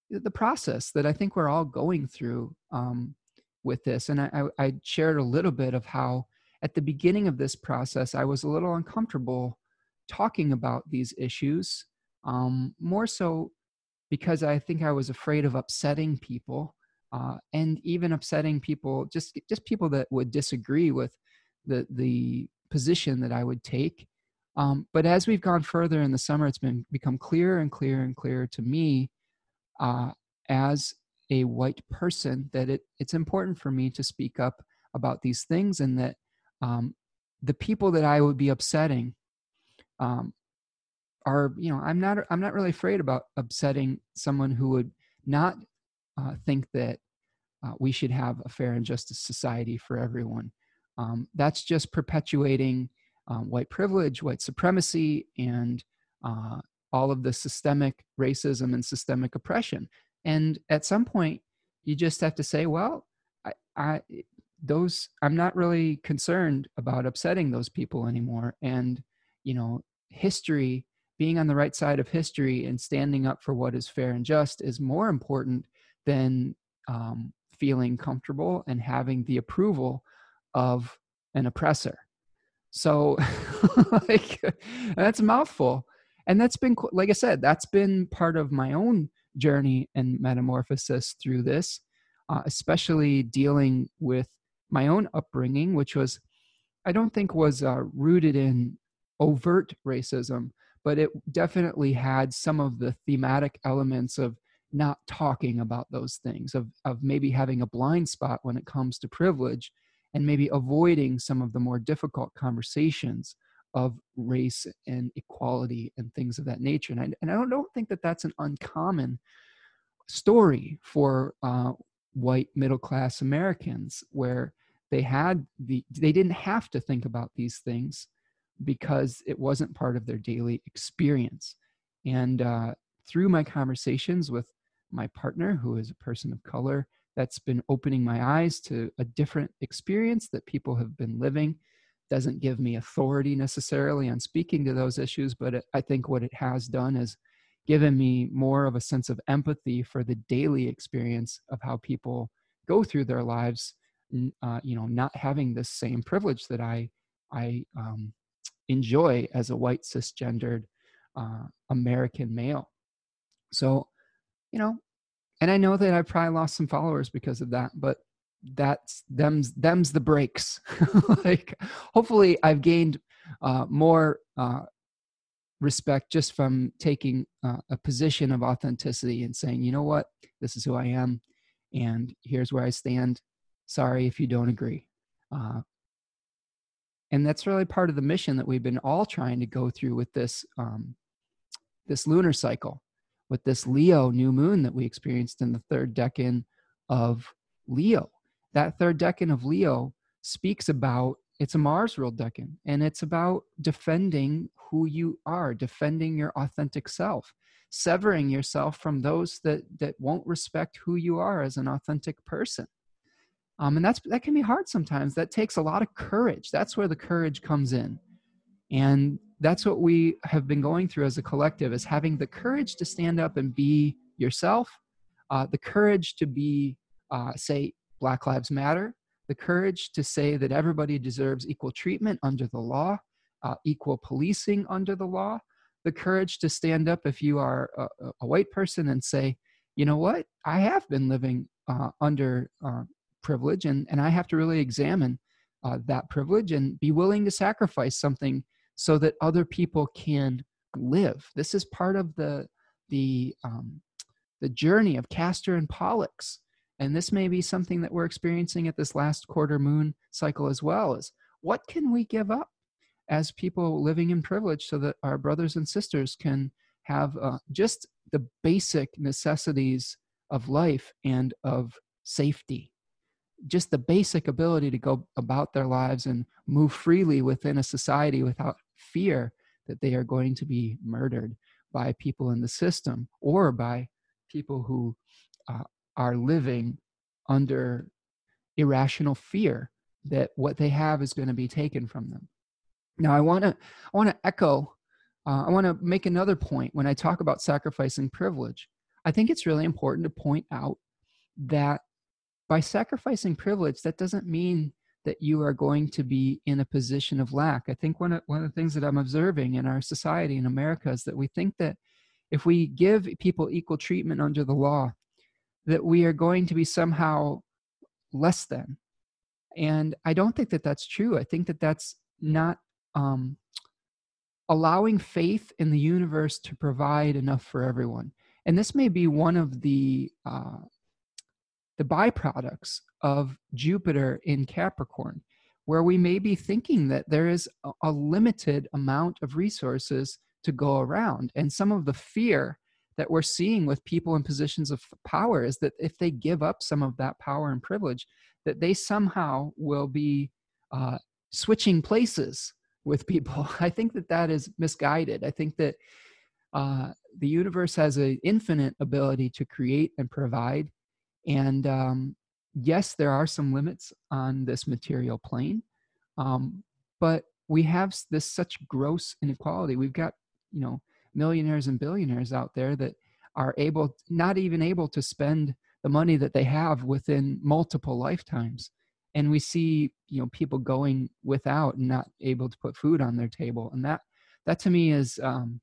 the process that I think we're all going through um, with this, and I, I shared a little bit of how at the beginning of this process I was a little uncomfortable talking about these issues, um, more so because I think I was afraid of upsetting people. Uh, and even upsetting people just just people that would disagree with the the position that I would take. Um, but as we've gone further in the summer, it's been become clearer and clearer and clearer to me uh, as a white person that it, it's important for me to speak up about these things and that um, the people that I would be upsetting um, are, you know, I'm not, I'm not really afraid about upsetting someone who would not uh, think that uh, we should have a fair and just society for everyone um, that's just perpetuating um, white privilege, white supremacy, and uh, all of the systemic racism and systemic oppression. And at some point, you just have to say, well, I, I those I'm not really concerned about upsetting those people anymore. And you know, history, being on the right side of history and standing up for what is fair and just is more important than um, feeling comfortable and having the approval of an oppressor. So, <laughs> like, that's a mouthful. And that's been, like I said, that's been part of my own journey and metamorphosis through this, uh, especially dealing with my own upbringing, which was, I don't think was uh, rooted in overt racism, but it definitely had some of the thematic elements of not talking about those things, of, of maybe having a blind spot when it comes to privilege, and maybe avoiding some of the more difficult conversations of race and equality and things of that nature. And I, and I don't, don't think that that's an uncommon story for uh, white middle class Americans, where they had the they didn't have to think about these things because it wasn't part of their daily experience. And uh, through my conversations with my partner, who is a person of color, that's been opening my eyes to a different experience that people have been living doesn't give me authority necessarily on speaking to those issues, but it, I think what it has done is given me more of a sense of empathy for the daily experience of how people go through their lives, uh, you know, not having the same privilege that I I um, enjoy as a white cisgendered uh, American male. So, you know, and I know that I probably lost some followers because of that, but that's them's them's the breaks. <laughs> Like hopefully i've gained uh, more uh, respect just from taking uh, a position of authenticity and saying you know what? This is who i am and here's where i stand. Sorry if you don't agree. Uh, and that's really part of the mission that we've been all trying to go through with this um, this lunar cycle with this leo new moon that we experienced in the third decan of leo that third decan of Leo speaks about it's a Mars ruled decan, and it's about defending who you are, defending your authentic self, severing yourself from those that that won't respect who you are as an authentic person. Um, and that's that can be hard sometimes. That takes a lot of courage. That's where the courage comes in, and that's what we have been going through as a collective: is having the courage to stand up and be yourself, uh, the courage to be, uh, say, Black Lives Matter, the courage to say that everybody deserves equal treatment under the law, uh, equal policing under the law, the courage to stand up if you are a, a white person and say, you know what, I have been living uh, under uh, privilege and, and I have to really examine uh, that privilege and be willing to sacrifice something so that other people can live. This is part of the, the, um, the journey of Castor and Pollux and this may be something that we're experiencing at this last quarter moon cycle as well is what can we give up as people living in privilege so that our brothers and sisters can have uh, just the basic necessities of life and of safety just the basic ability to go about their lives and move freely within a society without fear that they are going to be murdered by people in the system or by people who uh, are living under irrational fear that what they have is going to be taken from them. Now, I want to I want to echo. Uh, I want to make another point when I talk about sacrificing privilege. I think it's really important to point out that by sacrificing privilege, that doesn't mean that you are going to be in a position of lack. I think one of, one of the things that I'm observing in our society in America is that we think that if we give people equal treatment under the law, that we are going to be somehow less than. And I don't think that that's true. I think that that's not um, allowing faith in the universe to provide enough for everyone. And this may be one of the uh, the byproducts of Jupiter in Capricorn, where we may be thinking that there is a, limited amount of resources to go around, and some of the fear that we're seeing with people in positions of power is that if they give up some of that power and privilege, that they somehow will be uh, switching places with people. <laughs> I think that that is misguided. I think that uh, the universe has an infinite ability to create and provide. And um, yes, there are some limits on this material plane, um, but we have this such gross inequality. We've got, you know, millionaires and billionaires out there that are able not even able to spend the money that they have within multiple lifetimes and we see you know people going without and not able to put food on their table and that that to me is um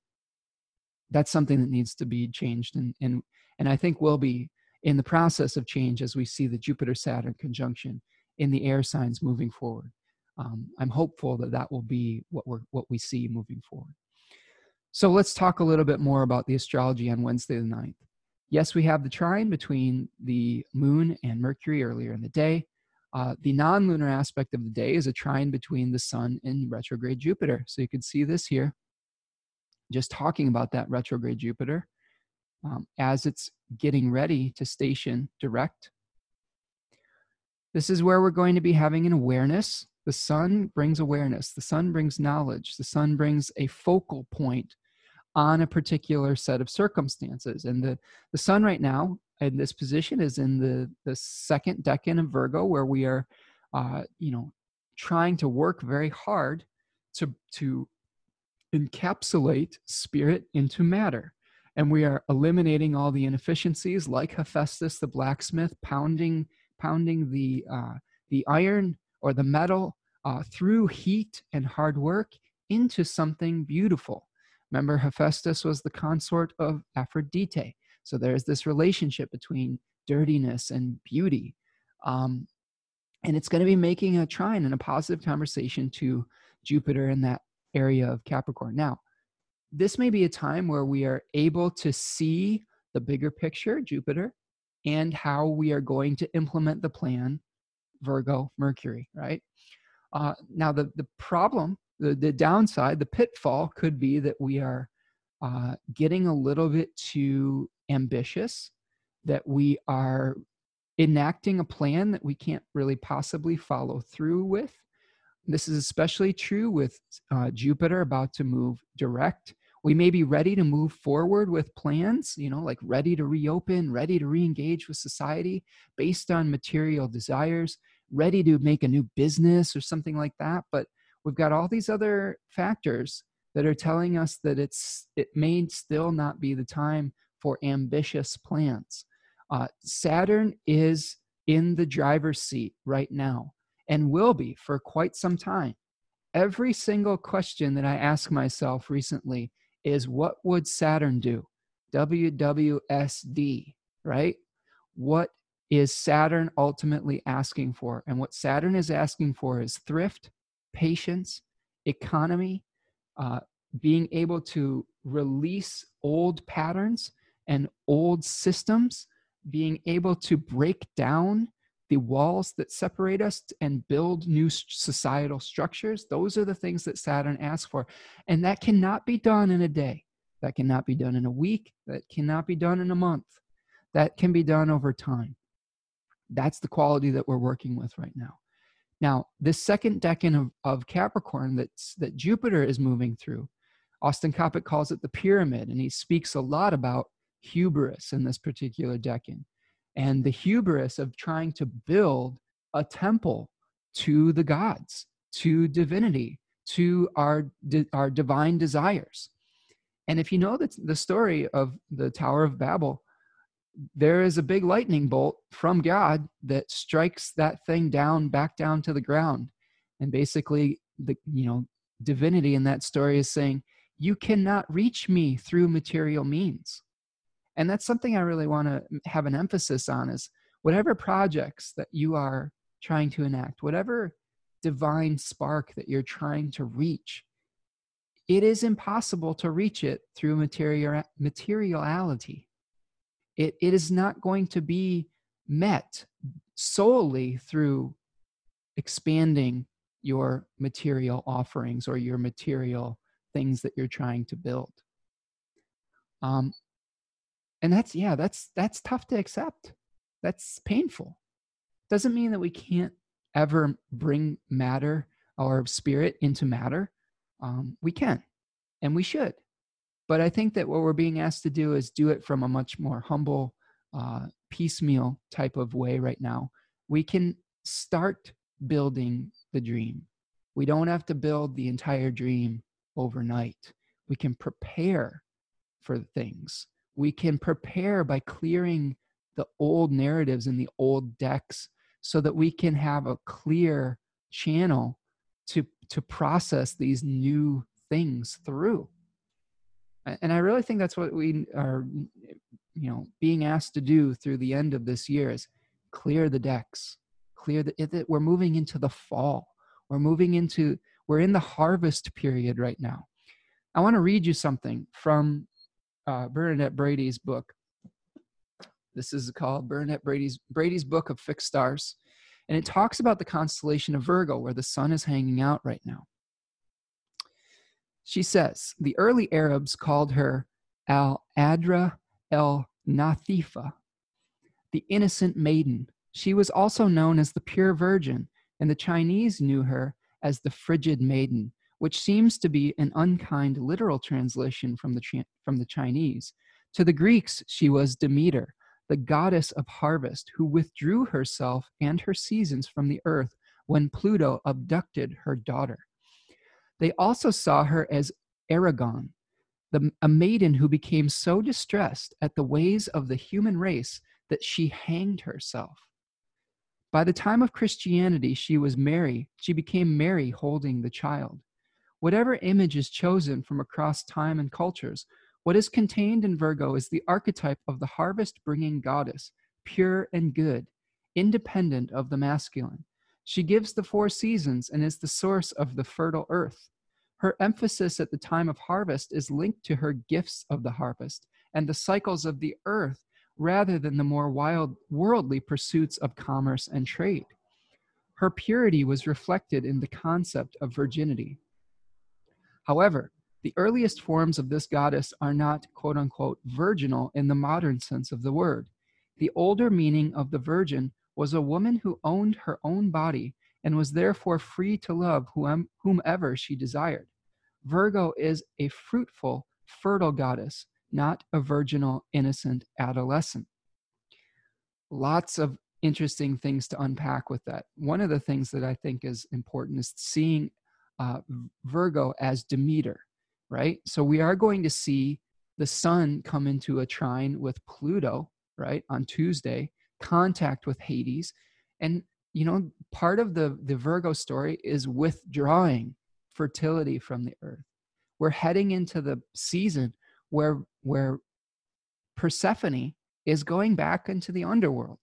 that's something that needs to be changed and and and i think will be in the process of change as we see the jupiter saturn conjunction in the air signs moving forward um, I'm hopeful that that will be what we're what we see moving forward. So let's talk a little bit more about the astrology on Wednesday the 9th. Yes, we have the trine between the moon and Mercury earlier in the day. Uh, the non lunar aspect of the day is a trine between the sun and retrograde Jupiter. So you can see this here, just talking about that retrograde Jupiter um, as it's getting ready to station direct. This is where we're going to be having an awareness. The sun brings awareness, the sun brings knowledge, the sun brings a focal point on a particular set of circumstances. And the, the sun right now in this position is in the, the second decan of Virgo, where we are, uh, you know, trying to work very hard to, to encapsulate spirit into matter. And we are eliminating all the inefficiencies like Hephaestus the blacksmith pounding, pounding the, uh, the iron or the metal uh, through heat and hard work into something beautiful. Remember, Hephaestus was the consort of Aphrodite. So there's this relationship between dirtiness and beauty. Um, and it's going to be making a trine and a positive conversation to Jupiter in that area of Capricorn. Now, this may be a time where we are able to see the bigger picture, Jupiter, and how we are going to implement the plan, Virgo, Mercury, right? Uh, now, the, the problem the, the downside, the pitfall could be that we are uh, getting a little bit too ambitious, that we are enacting a plan that we can't really possibly follow through with. This is especially true with uh, Jupiter about to move direct. We may be ready to move forward with plans, you know, like ready to reopen, ready to re engage with society based on material desires, ready to make a new business or something like that. But we've got all these other factors that are telling us that it's it may still not be the time for ambitious plans. Uh, Saturn is in the driver's seat right now and will be for quite some time. Every single question that I ask myself recently is what would Saturn do? WWSD, right? What is Saturn ultimately asking for? And what Saturn is asking for is thrift, patience, economy, uh, being able to release old patterns and old systems, being able to break down the walls that separate us and build new societal structures. Those are the things that Saturn asks for. And that cannot be done in a day. That cannot be done in a week. That cannot be done in a month. That can be done over time. That's the quality that we're working with right now. Now, this second decan of, of Capricorn that's, that Jupiter is moving through, Austin Coppock calls it the pyramid, and he speaks a lot about hubris in this particular decan and the hubris of trying to build a temple to the gods, to divinity, to our, our divine desires. And if you know the, the story of the Tower of Babel, there is a big lightning bolt from God that strikes that thing down back down to the ground. And basically the you know divinity in that story is saying, you cannot reach me through material means. And that's something I really want to have an emphasis on is whatever projects that you are trying to enact, whatever divine spark that you're trying to reach, it is impossible to reach it through material materiality. It, it is not going to be met solely through expanding your material offerings or your material things that you're trying to build. Um, and that's yeah that's that's tough to accept that's painful doesn't mean that we can't ever bring matter or spirit into matter um, we can and we should but I think that what we're being asked to do is do it from a much more humble, uh, piecemeal type of way right now. We can start building the dream. We don't have to build the entire dream overnight. We can prepare for things. We can prepare by clearing the old narratives and the old decks so that we can have a clear channel to to process these new things through and i really think that's what we are you know being asked to do through the end of this year is clear the decks clear that we're moving into the fall We're moving into, we're in the harvest period right now. I want to read you something from uh, Bernadette Brady's book. This is called Bernadette Brady's Brady's Book of Fixed Stars. And it talks about the constellation of Virgo, where the sun is hanging out right now. She says the early Arabs called her Al Adra el Nathifa, the innocent maiden. She was also known as the pure virgin, and the Chinese knew her as the frigid maiden, which seems to be an unkind literal translation from the, from the Chinese. To the Greeks, she was Demeter, the goddess of harvest, who withdrew herself and her seasons from the earth when Pluto abducted her daughter. They also saw her as Erigone, the, a maiden who became so distressed at the ways of the human race that she hanged herself. By the time of Christianity, she was Mary. She became Mary holding the child. Whatever image is chosen from across time and cultures, what is contained in Virgo is the archetype of the harvest bringing goddess, pure and good, independent of the masculine. She gives the four seasons and is the source of the fertile earth. Her emphasis at the time of harvest is linked to her gifts of the harvest and the cycles of the earth rather than the more wild worldly pursuits of commerce and trade. Her purity was reflected in the concept of virginity. However, the earliest forms of this goddess are not quote unquote virginal in the modern sense of the word. The older meaning of the virgin was a woman who owned her own body and was therefore free to love whomever she desired. Virgo is a fruitful, fertile goddess, not a virginal, innocent adolescent. Lots of interesting things to unpack with that. One of the things that I think is important is seeing uh, Virgo as Demeter, right? So we are going to see the sun come into a trine with Pluto, right, on Tuesday, contact with Hades. And, you know, part of the, the Virgo story is withdrawing fertility from the earth. We're heading into the season where where Persephone is going back into the underworld,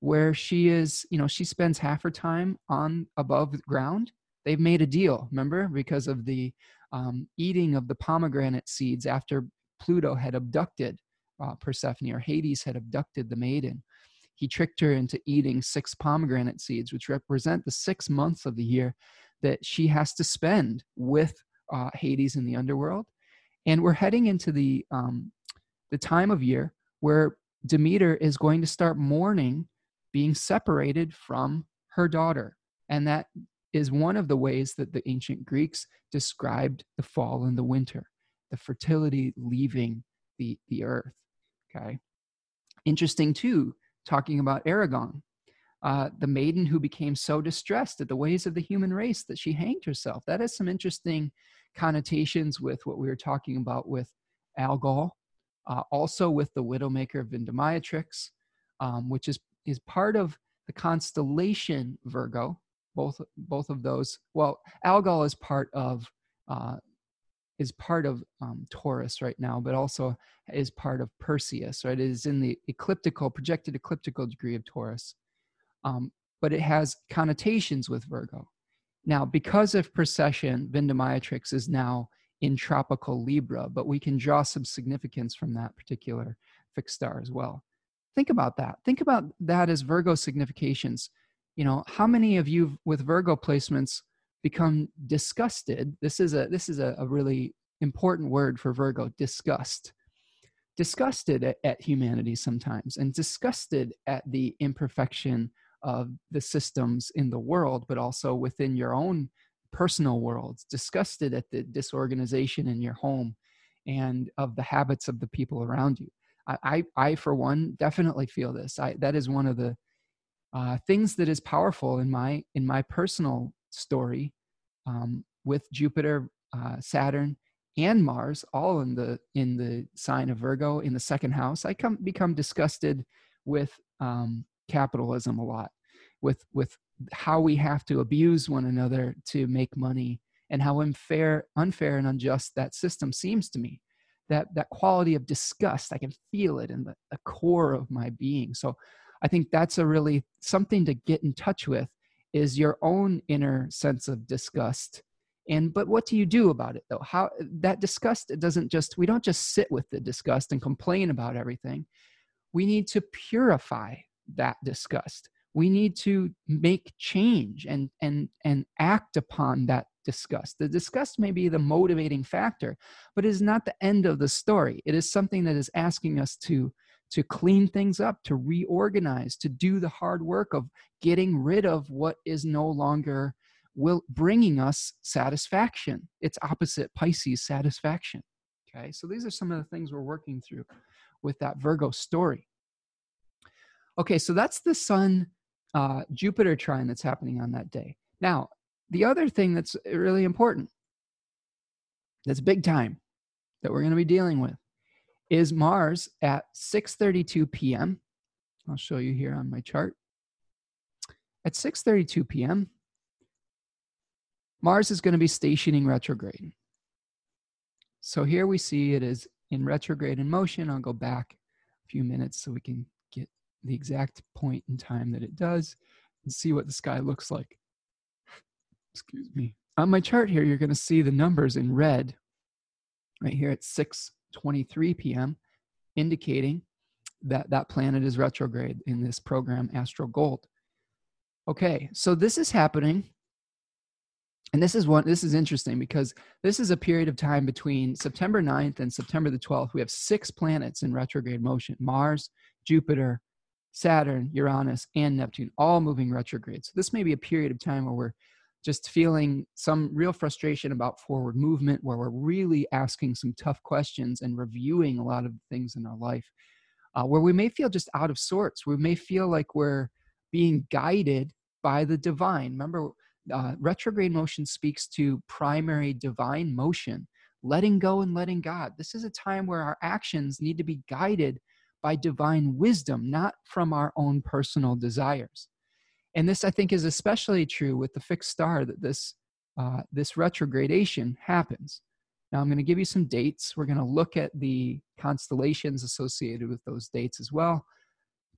where she is, you know, she spends half her time on above ground. They've made a deal, remember, because of the um, eating of the pomegranate seeds after Pluto had abducted uh, Persephone, or Hades had abducted the maiden. He tricked her into eating six pomegranate seeds, which represent the six months of the year that she has to spend with uh, Hades in the underworld. And we're heading into the, um, the time of year where Demeter is going to start mourning being separated from her daughter. And that is one of the ways that the ancient Greeks described the fall and the winter, the fertility leaving the, the earth. Okay. Interesting too, talking about Erigone, uh, the maiden who became so distressed at the ways of the human race that she hanged herself. That has some interesting connotations with what we were talking about with Algol, uh, also with the Widowmaker Vindemiatrix, um, which is is part of the constellation Virgo. Both both of those. Well, Algol is part of uh, is part of um, Taurus right now, but also is part of Perseus. Right, it is in the ecliptical projected ecliptical degree of Taurus um, but it has connotations with Virgo. Now, because of precession, Vindemiatrix is now in tropical Libra, but we can draw some significance from that particular fixed star as well. Think about that. Think about that as Virgo significations. You know, how many of you with Virgo placements become disgusted? This is a this is a, a really important word for Virgo, disgust. Disgusted at, at humanity sometimes and disgusted at the imperfection of the systems in the world, but also within your own personal worlds, disgusted at the disorganization in your home and of the habits of the people around you. I, I, I for one, definitely feel this. I, that is one of the uh, things that is powerful in my in my personal story um, with Jupiter, uh, Saturn, and Mars, all in the in the sign of Virgo in the second house. I come become disgusted with um, capitalism a lot with with how we have to abuse one another to make money and how unfair unfair and unjust that system seems to me that that quality of disgust i can feel it in the, the core of my being so i think that's a really something to get in touch with is your own inner sense of disgust. And but what do you do about it though? How that disgust it doesn't just we don't just sit with the disgust and complain about everything. We need to purify that disgust. We need to make change and and and act upon that disgust. The disgust may be the motivating factor but it is not the end of the story. It is something that is asking us to to clean things up to reorganize to do the hard work of getting rid of what is no longer will bringing us satisfaction. It's opposite pisces satisfaction okay? So these are some of the things we're working through with that virgo story. Okay so that's the sun uh, jupiter trine that's happening on that day. Now the other thing that's really important that's big time that we're going to be dealing with is mars at 6.32 p.m i'll show you here on my chart at 6.32 p.m Mars is going to be stationing retrograde. So here we see it is in retrograde in motion. I'll go back a few minutes so we can get the exact point in time that it does and see what the sky looks like. Excuse me. On my chart here, you're going to see the numbers in red right here at 6:23 p.m., indicating that that planet is retrograde in this program Astro Gold. Okay, so this is happening and this is one this is interesting because this is a period of time between september 9th and september the 12th we have six planets in retrograde motion mars jupiter saturn uranus and neptune all moving retrograde so this may be a period of time where we're just feeling some real frustration about forward movement where we're really asking some tough questions and reviewing a lot of things in our life uh, where we may feel just out of sorts we may feel like we're being guided by the divine remember uh, retrograde motion speaks to primary divine motion, letting go and letting God. This is a time where our actions need to be guided by divine wisdom, not from our own personal desires. And this, I think, is especially true with the fixed star that this uh, this retrogradation happens. Now, I'm going to give you some dates. We're going to look at the constellations associated with those dates as well.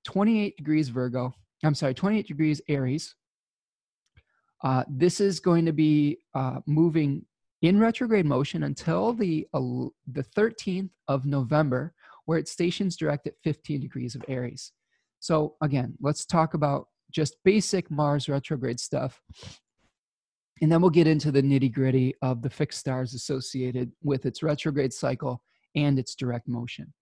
28 degrees Virgo. I'm sorry, 28 degrees Aries, uh, this is going to be uh, moving in retrograde motion until the, uh, the 13th of November, where it stations direct at 15 degrees of Aries. So, again, let's talk about just basic Mars retrograde stuff. And then we'll get into the nitty gritty of the fixed stars associated with its retrograde cycle and its direct motion.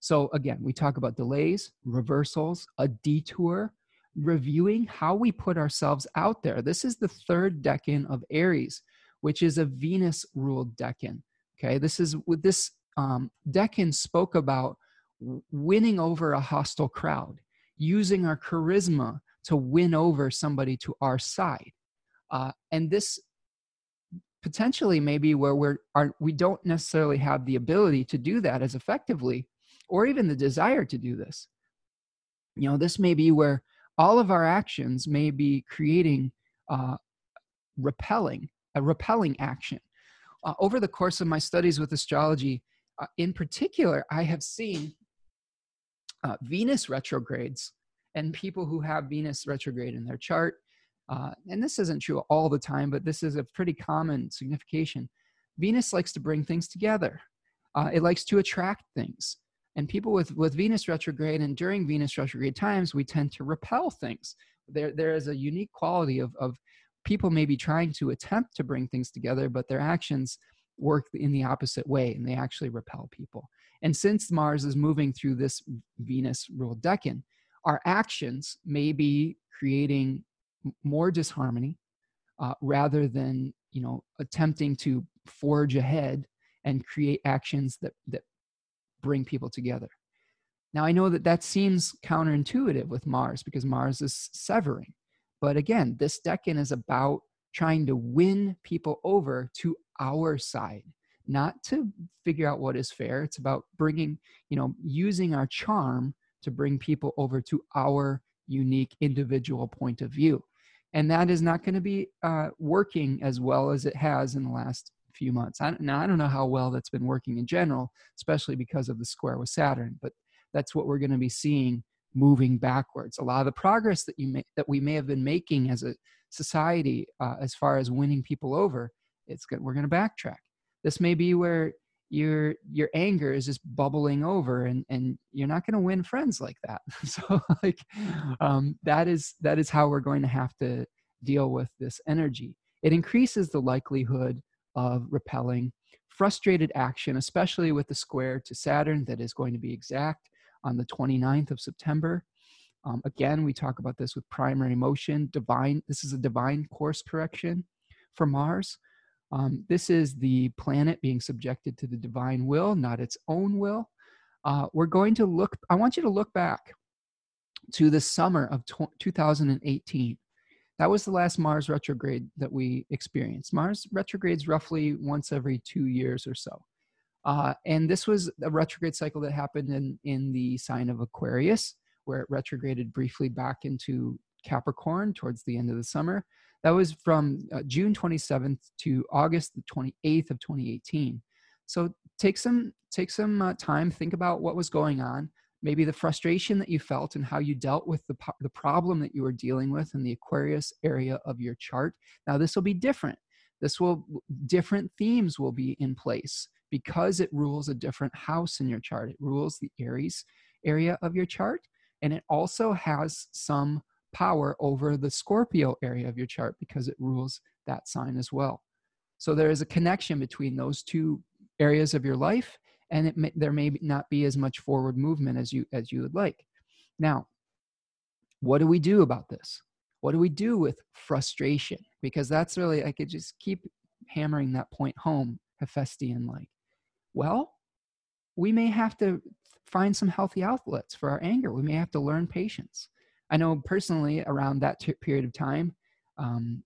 So, again, we talk about delays, reversals, a detour, reviewing how we put ourselves out there. This is the third decan of Aries, which is a Venus ruled decan. Okay, this is with this um, decan spoke about winning over a hostile crowd, using our charisma to win over somebody to our side. Uh, and this potentially maybe where we're are, we don't necessarily have the ability to do that as effectively or even the desire to do this you know this may be where all of our actions may be creating uh, repelling a repelling action uh, over the course of my studies with astrology uh, in particular i have seen uh, venus retrogrades and people who have venus retrograde in their chart uh, and this isn't true all the time but this is a pretty common signification. Venus likes to bring things together. Uh, it likes to attract things. And people with with venus retrograde and during venus retrograde times we tend to repel things. There there is a unique quality of of people maybe trying to attempt to bring things together but their actions work in the opposite way and they actually repel people. And since mars is moving through this venus ruled decan our actions may be creating more disharmony uh, rather than you know attempting to forge ahead and create actions that that bring people together. Now, I know that that seems counterintuitive with Mars because Mars is severing. But again, this decan is about trying to win people over to our side, not to figure out what is fair. It's about bringing, you know, using our charm to bring people over to our unique individual point of view. And that is not going to be uh, working as well as it has in the last few months. I, now, I don't know how well that's been working in general, especially because of the square with Saturn, but that's what we're going to be seeing moving backwards. A lot of the progress that you may, that we may have been making as a society uh, as far as winning people over, it's good. We're going to backtrack. This may be where your your anger is just bubbling over and and you're not going to win friends like that. <laughs> So like um, that is that is how we're going to have to deal with this energy. It increases the likelihood of repelling frustrated action especially with the square to saturn that is going to be exact on the 29th of september. Um, again we talk about this with primary motion divine this is a divine course correction for mars um, this is the planet being subjected to the divine will, not its own will. Uh, we're going to look, I want you to look back to the summer of 2018. That was the last Mars retrograde that we experienced. Mars retrogrades roughly once every two years or so. Uh, and this was a retrograde cycle that happened in, in the sign of Aquarius, where it retrograded briefly back into Capricorn towards the end of the summer. That was from uh, June 27th to August the 28th of 2018. So take some take some uh, time, think about what was going on, maybe the frustration that you felt and how you dealt with the the problem that you were dealing with in the Aquarius area of your chart. Now this will be different. This will different themes will be in place because it rules a different house in your chart. It rules the Aries area of your chart and it also has some power over the Scorpio area of your chart because it rules that sign as well. So there is a connection between those two areas of your life, and it may, there may not be as much forward movement as you as you would like. Now, what do we do about this? What do we do with frustration? Because that's really I could just keep hammering that point home, Hephaestian like. Well, we may have to find some healthy outlets for our anger. We may have to learn patience. I know personally around that t- period of time, um,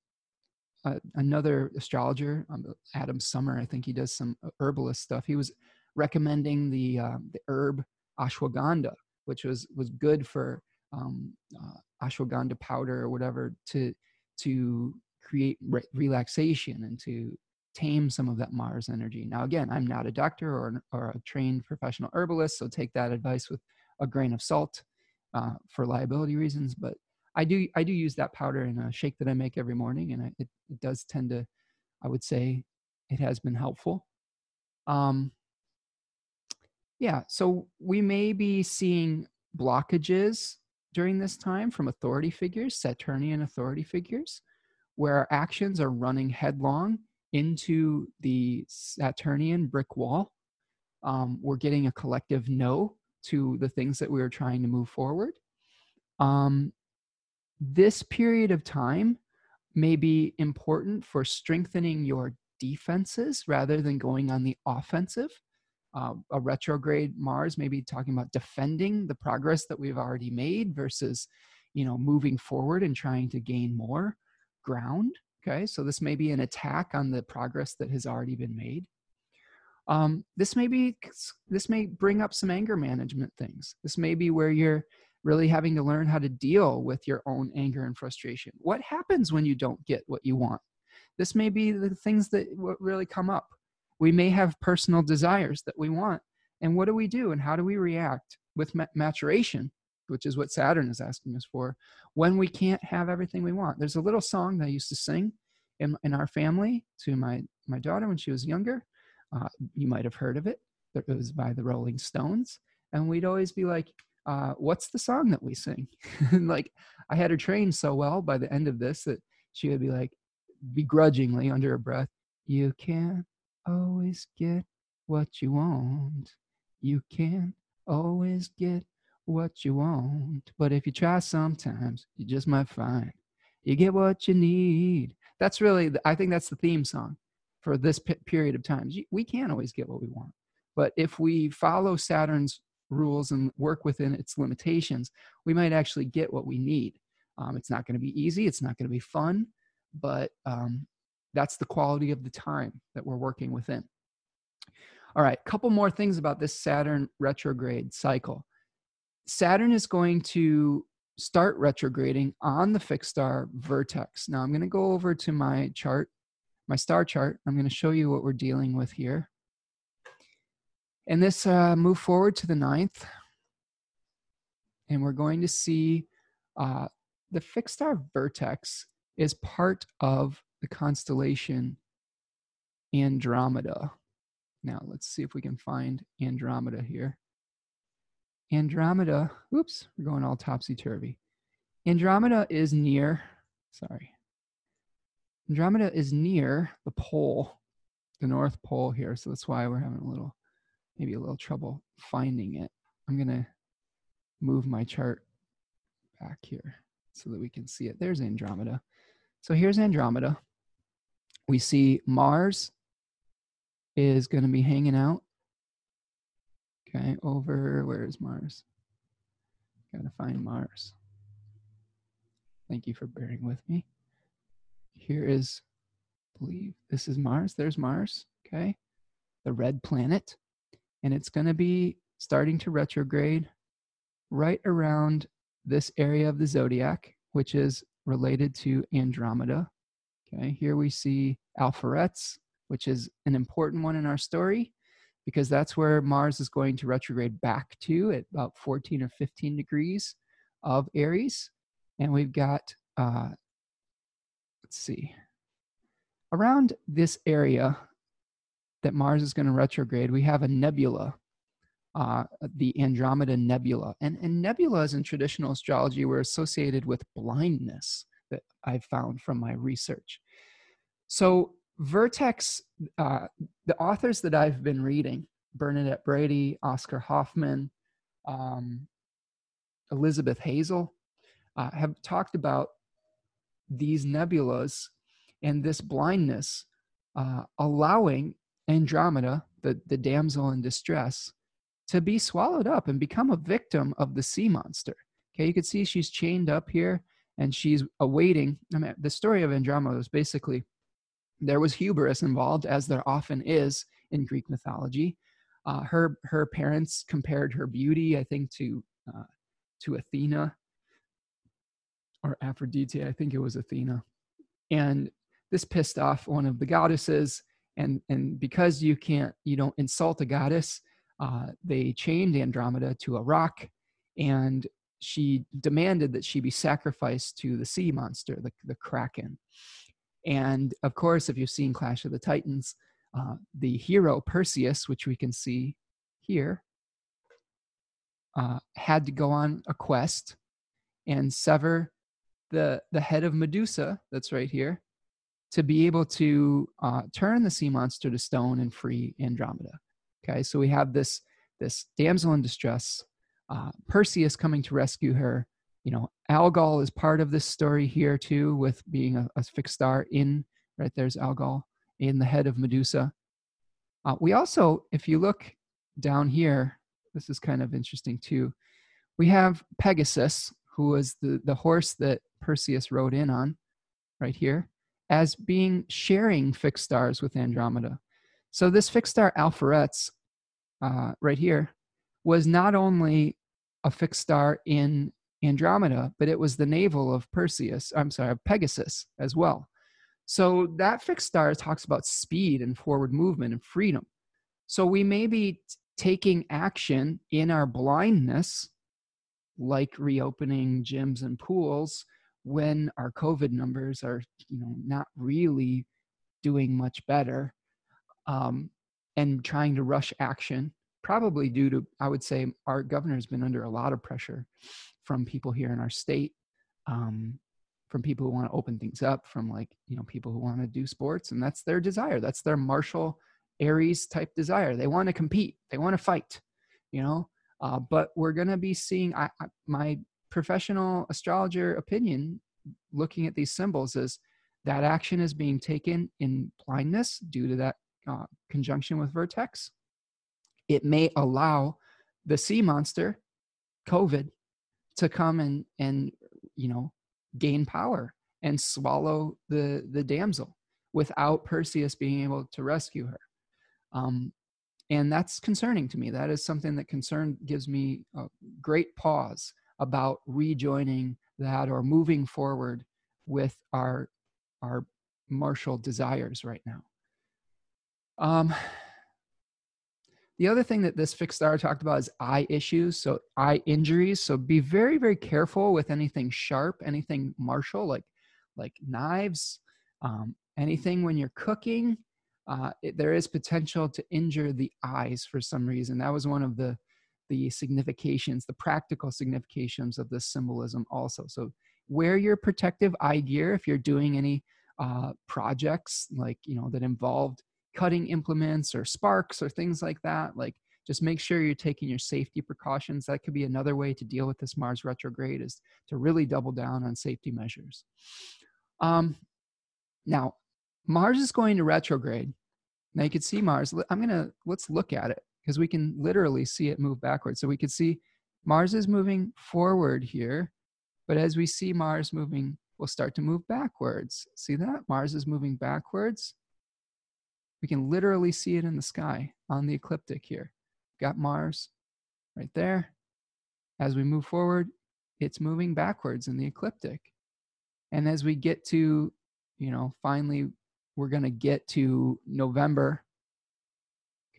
uh, another astrologer, um, Adam Sommer, I think he does some uh, herbalist stuff. He was recommending the uh, the herb ashwagandha, which was was good for um, uh, ashwagandha powder or whatever to to create re- relaxation and to tame some of that Mars energy. Now, again, I'm not a doctor or, or a trained professional herbalist, so take that advice with a grain of salt uh, for liability reasons. But I do I do use that powder in a shake that I make every morning, and I, it, it does tend to, I would say, it has been helpful. Um, yeah, so we may be seeing blockages during this time from authority figures, Saturnian authority figures, where our actions are running headlong into the Saturnian brick wall. Um, we're getting a collective no to the things that we were trying to move forward. Um, this period of time may be important for strengthening your defenses rather than going on the offensive. Uh, a retrograde Mars may be talking about defending the progress that we've already made versus, you know, moving forward and trying to gain more ground. Okay, so this may be an attack on the progress that has already been made um, this may be this may bring up some anger management things. This may be where you're really having to learn how to deal with your own anger and frustration. What happens when you don't get what you want? This may be the things that really come up. We may have personal desires that we want and what do we do and how do we react with maturation which is what saturn is asking us for when we can't have everything we want? There's a little song that i used to sing in, in our family to my my daughter when she was younger uh, you might have heard of it. It was by the Rolling Stones. And we'd always be like, uh, what's the song that we sing? <laughs> and like, I had her trained so well by the end of this that she would be like, begrudgingly under her breath, you can't always get what you want. You can't always get what you want. But if you try sometimes, you just might find you get what you need. That's really, the, I think that's the theme song for this p- period of time. We can't always get what we want. But if we follow Saturn's rules and work within its limitations, we might actually get what we need. Um, it's not going to be easy, it's not going to be fun, but um, that's the quality of the time that we're working within. All right, couple more things about this Saturn retrograde cycle. Saturn is going to start retrograding on the fixed star vertex. Now, I'm going to go over to my chart my star chart. I'm going to show you what we're dealing with here. And this uh, move forward to the ninth. And we're going to see uh, the fixed star vertex is part of the constellation Andromeda. Now, let's see if we can find Andromeda here. Andromeda, oops, we're going all topsy turvy. Andromeda is near, sorry. Andromeda is near the pole, the North Pole here. So that's why we're having a little, maybe a little trouble finding it. I'm to move my chart back here so that we can see it. There's Andromeda. So here's Andromeda. We see Mars is to be hanging out. Okay, over, where is Mars? Got to find Mars. Thank you for bearing with me. Here is, I believe this is Mars. There's Mars, okay? The red planet. And it's going to be starting to retrograde right around this area of the zodiac, which is related to Andromeda. Okay, here we see Alpheratz, which is an important one in our story because that's where Mars is going to retrograde back to at about 14 or 15 degrees of Aries. And we've got, uh, let's see, around this area that Mars is going to retrograde, we have a nebula, uh, the Andromeda Nebula. And, and nebulas in traditional astrology were associated with blindness that I've found from my research. So Vertex, uh, the authors that I've been reading, Bernadette Brady, Oscar Hofman, um, Elizabeth Hazel, uh, have talked about these nebulas and this blindness uh, allowing Andromeda, the, the damsel in distress, to be swallowed up and become a victim of the sea monster. Okay, you can see she's chained up here and she's awaiting. I mean, the story of Andromeda is basically there was hubris involved, as there often is in Greek mythology. Uh, her her parents compared her beauty, I think, to uh, to Athena or Aphrodite. I think it was Athena, and this pissed off one of the goddesses. And and because you can't, you don't insult a goddess, uh, they chained Andromeda to a rock, and she demanded that she be sacrificed to the sea monster, the, the kraken. And of course, if you've seen Clash of the Titans, uh, the hero Perseus, which we can see here, uh, had to go on a quest and sever the the head of Medusa, that's right here, to be able to uh, turn the sea monster to stone and free Andromeda. Okay, so we have this this damsel in distress, uh, Perseus coming to rescue her, you know, Algol is part of this story here too, with being a, a fixed star in, right there's Algol in the head of Medusa. Uh, we also, if you look down here, this is kind of interesting too. We have Pegasus, who was the, the horse that Perseus rode in on, right here, as being sharing fixed stars with Andromeda. So this fixed star Alpheratz, uh, right here, was not only a fixed star in Andromeda, but it was the navel of Perseus, I'm sorry, of Pegasus as well. So that fixed star talks about speed and forward movement and freedom. So we may be t- taking action in our blindness, like reopening gyms and pools, when our COVID numbers are, you know, not really doing much better, um, and trying to rush action, probably due to, I would say, our governor has been under a lot of pressure from people here in our state, um, from people who want to open things up, from like, you know, people who want to do sports. And that's their desire. That's their martial Aries type desire. They want to compete, they want to fight, you know. Uh, but we're going to be seeing I, I, my professional astrologer opinion looking at these symbols is that action is being taken in blindness due to that uh, conjunction with vertex. It may allow the sea monster, COVID, to come and and you know gain power and swallow the the damsel without Perseus being able to rescue her. Um, and that's concerning to me. That is something that concern gives me a great pause about rejoining that or moving forward with our our martial desires right now. Um, the other thing that this fixed star talked about is eye issues, so eye injuries. So be very, very careful with anything sharp, anything martial, like like knives, um, anything when you're cooking. Uh, it, there is potential to injure the eyes for some reason. That was one of the the significations, the practical significations of this symbolism also. So wear your protective eye gear if you're doing any uh, projects like you know that involved cutting implements or sparks or things like that. Like just make sure you're taking your safety precautions. That could be another way to deal with this Mars retrograde is to really double down on safety measures. Um, now, Mars is going to retrograde. Now you can see Mars. I'm gonna let's look at it because we can literally see it move backwards. So we could see Mars is moving forward here, but as we see Mars moving, we'll start to move backwards. See that? Mars is moving backwards. We can literally see it in the sky on the ecliptic here. Got Mars right there. As we move forward, it's moving backwards in the ecliptic. And as we get to, you know, finally, we're going to get to November,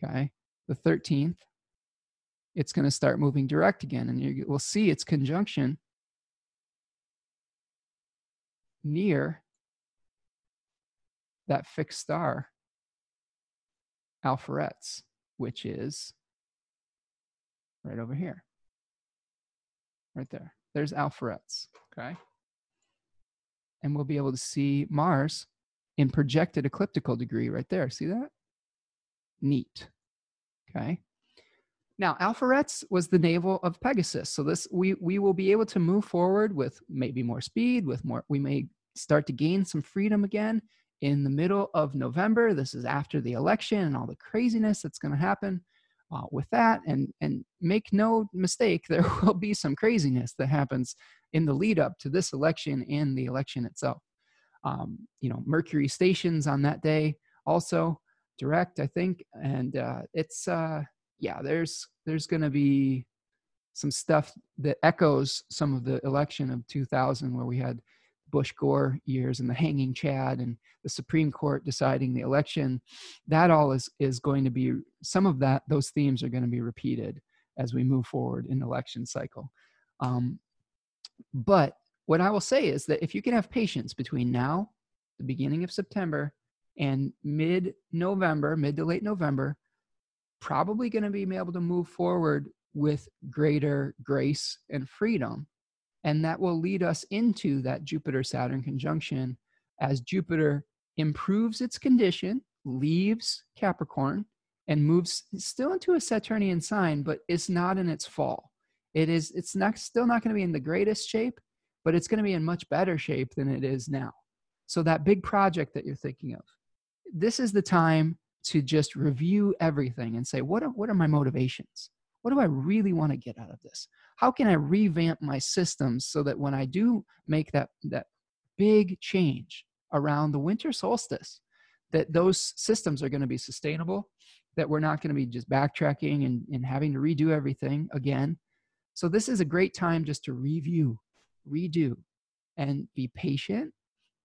okay, the 13th, it's going to start moving direct again. And you will see its conjunction near that fixed star, Alpheratz, which is right over here. Right there. There's Alpheratz, okay? And we'll be able to see Mars in projected ecliptical degree right there. See that? Neat. Okay. Now, Alpheratz was the navel of Pegasus. So this we we will be able to move forward with maybe more speed, with more we may start to gain some freedom again in the middle of November. This is after the election and all the craziness that's going to happen uh, with that. And and make no mistake, <laughs> there will be some craziness that happens in the lead up to this election and the election itself. Um, you know, Mercury stations on that day also direct, I think, and uh, it's uh, yeah, there's there's going to be some stuff that echoes some of the election of 2000 where we had Bush Gore years and the hanging Chad and the Supreme Court deciding the election. That all is is going to be some of that. Those themes are going to be repeated as we move forward in election cycle. Um, but what I will say is that if you can have patience between now, the beginning of September, and mid November, mid to late November, probably going to be able to move forward with greater grace and freedom. And that will lead us into that Jupiter Saturn conjunction as Jupiter improves its condition, leaves Capricorn, and moves still into a Saturnian sign, but it's not in its fall. It is, it's not, still not going to be in the greatest shape, but it's going to be in much better shape than it is now. So, that big project that you're thinking of, this is the time to just review everything and say, what are, what are my motivations? What do I really want to get out of this? How can I revamp my systems so that when I do make that, that big change around the winter solstice, that those systems are going to be sustainable, that we're not going to be just backtracking and, and having to redo everything again. So, this is a great time just to review, redo, and be patient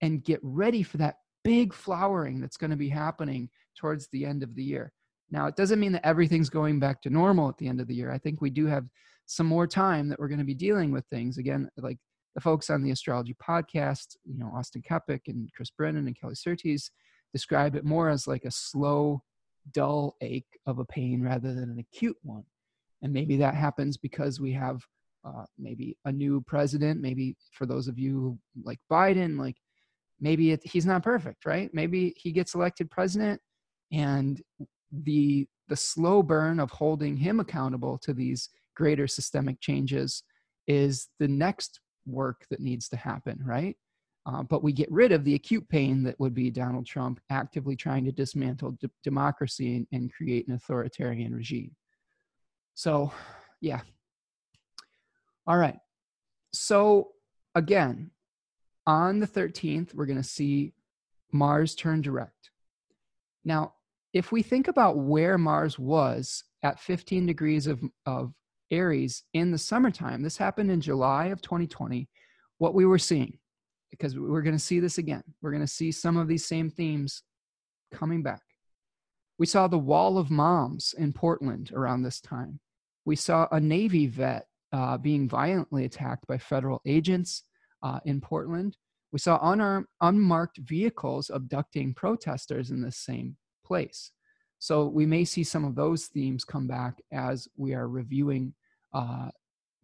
and get ready for that big flowering that's going to be happening towards the end of the year. Now, it doesn't mean that everything's going back to normal at the end of the year. I think we do have some more time that we're going to be dealing with things. Again, like the folks on the astrology podcast, you know, Austin Coppock and Chris Brennan and Kelly Surtees describe it more as like a slow, dull ache of a pain rather than an acute one. And maybe that happens because we have uh, maybe a new president. Maybe for those of you like Biden, like maybe it, he's not perfect right? Maybe he gets elected president and the the slow burn of holding him accountable to these greater systemic changes is the next work that needs to happen right? Uh, but we get rid of the acute pain that would be donald trump actively trying to dismantle d- democracy and, and create an authoritarian regime. So yeah all right so again on the 13th, we're going to see Mars turn direct. Now, if we think about where Mars was at 15 degrees of, of Aries in the summertime, this happened in July of 2020, what we were seeing, because we're going to see this again, we're going to see some of these same themes coming back. We saw the wall of moms in Portland around this time. We saw a Navy vet uh, being violently attacked by federal agents uh, in Portland. We saw unarmed, unmarked vehicles abducting protesters in the same place. So we may see some of those themes come back as we are reviewing uh,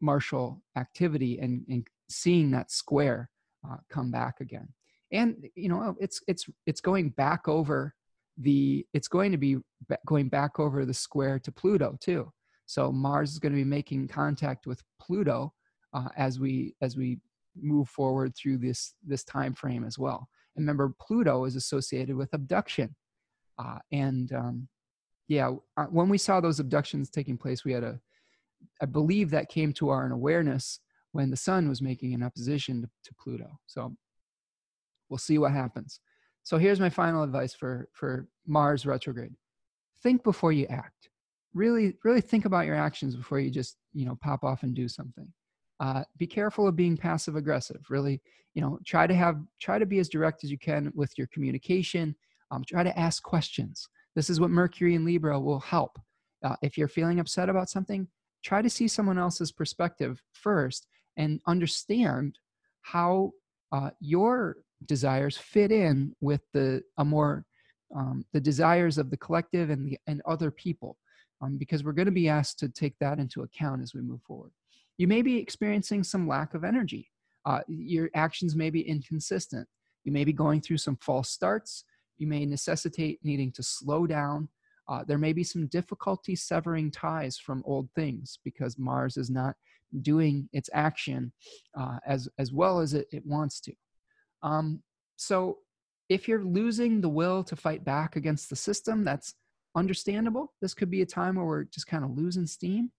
martial activity and, and seeing that square uh, come back again. And you know, it's it's it's going back over the it's going to be going back over the square to Pluto too. So Mars is going to be making contact with Pluto uh, as we as we move forward through this this time frame as well. And remember, Pluto is associated with abduction, uh, and um, yeah, uh, when we saw those abductions taking place, we had a I believe that came to our awareness when the Sun was making an opposition to, to Pluto. So we'll see what happens. So here's my final advice for for Mars retrograde: think before you act. Really, really think about your actions before you just you know pop off and do something. Uh, be careful of being passive aggressive. Really, you know, try to have try to be as direct as you can with your communication. Um, try to ask questions. This is what Mercury and Libra will help. Uh, if you're feeling upset about something, try to see someone else's perspective first and understand how uh, your desires fit in with the a more um, the desires of the collective and the and other people um, because we're going to be asked to take that into account as we move forward. You may be experiencing some lack of energy. Uh, your actions may be inconsistent. You may be going through some false starts. You may necessitate needing to slow down. Uh, there may be some difficulty severing ties from old things because mars is not doing its action uh, as as well as it, it wants to. Um, so if you're losing the will to fight back against the system, that's understandable. This could be a time where we're just kind of losing steam.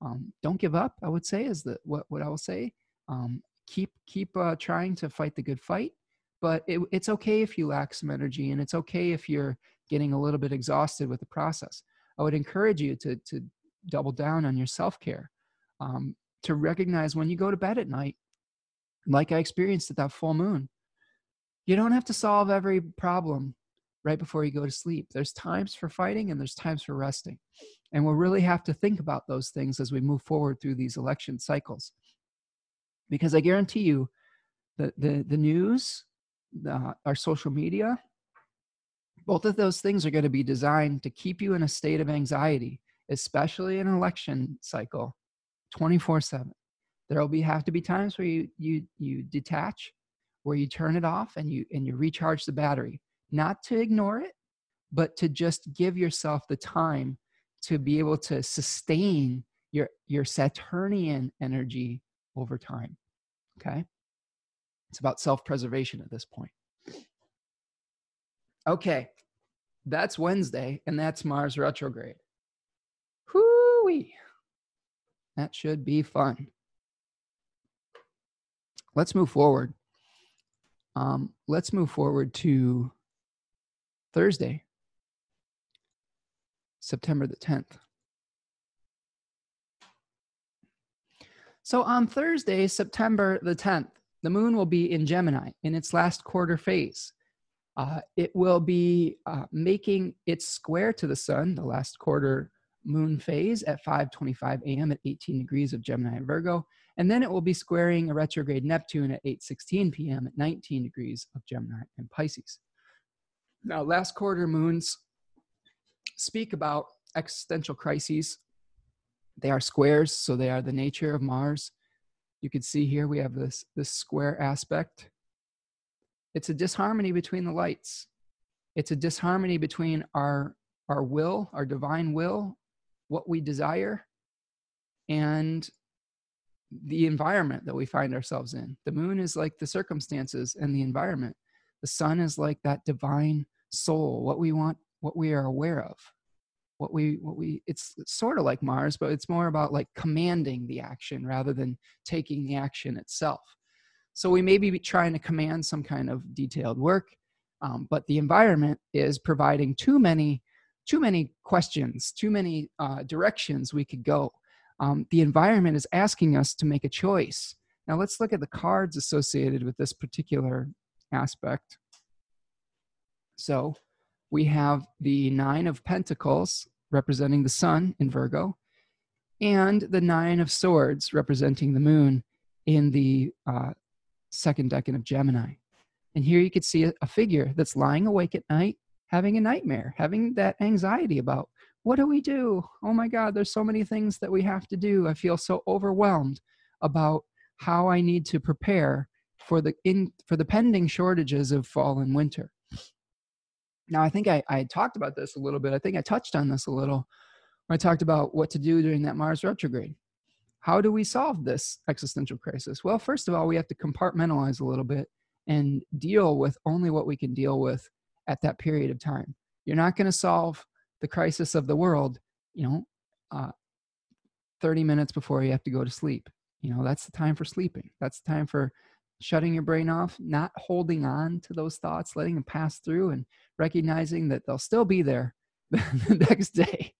Um, don't give up. I would say is the what what I will say. Um, keep keep uh, trying to fight the good fight, but it, it's okay if you lack some energy, and it's okay if you're getting a little bit exhausted with the process. I would encourage you to to double down on your self care, um, to recognize when you go to bed at night, like I experienced at that full moon you don't have to solve every problem right before you go to sleep. There's times for fighting and there's times for resting. And we'll really have to think about those things as we move forward through these election cycles. Because I guarantee you, the, the, the news, the, our social media, both of those things are going to be designed to keep you in a state of anxiety, especially in an election cycle, 24 7. There will be have to be times where you you you detach where you turn it off and you and you recharge the battery not to ignore it but to just give yourself the time to be able to sustain your your saturnian energy over time okay? It's about self-preservation at this point. Okay that's wednesday and that's mars retrograde. Hoo-wee. that should be fun. Let's move forward. Um, let's move forward to Thursday, September the 10th. So on Thursday, September the 10th, the moon will be in Gemini in its last quarter phase. Uh, it will be uh, making its square to the sun, the last quarter moon phase at 5:25 a.m. at 18 degrees of Gemini and Virgo, and then it will be squaring a retrograde Neptune at 8:16 p.m. at 19 degrees of Gemini and Pisces. Now, last quarter moons speak about existential crises. They are squares, so they are the nature of Mars. You can see here we have this this square aspect. It's a disharmony between the lights. It's a disharmony between our our will, our divine will, what we desire, and the environment that we find ourselves in. The moon is like the circumstances and the environment. The sun is like that divine soul, what we want, what we are aware of. What we, what we, it's sort of like Mars, but it's more about like commanding the action rather than taking the action itself. So we may be trying to command some kind of detailed work, um, but the environment is providing too many, too many questions, too many uh, directions we could go um, the environment is asking us to make a choice. Now let's look at the cards associated with this particular aspect. So we have the Nine of Pentacles representing the Sun in Virgo, and the Nine of Swords representing the Moon in the uh, second decan of Gemini. And here you could see a, a figure that's lying awake at night, having a nightmare, having that anxiety about what do we do? Oh my God, there's so many things that we have to do. I feel so overwhelmed about how I need to prepare for the in for the pending shortages of fall and winter. Now, I think I, I talked about this a little bit. I think I touched on this a little I talked about what to do during that Mars retrograde. How do we solve this existential crisis? Well, first of all, we have to compartmentalize a little bit and deal with only what we can deal with at that period of time. You're not going to solve the crisis of the world, you know, uh, 30 minutes before you have to go to sleep. You know, that's the time for sleeping. That's the time for shutting your brain off, not holding on to those thoughts, letting them pass through and recognizing that they'll still be there <laughs> the next day.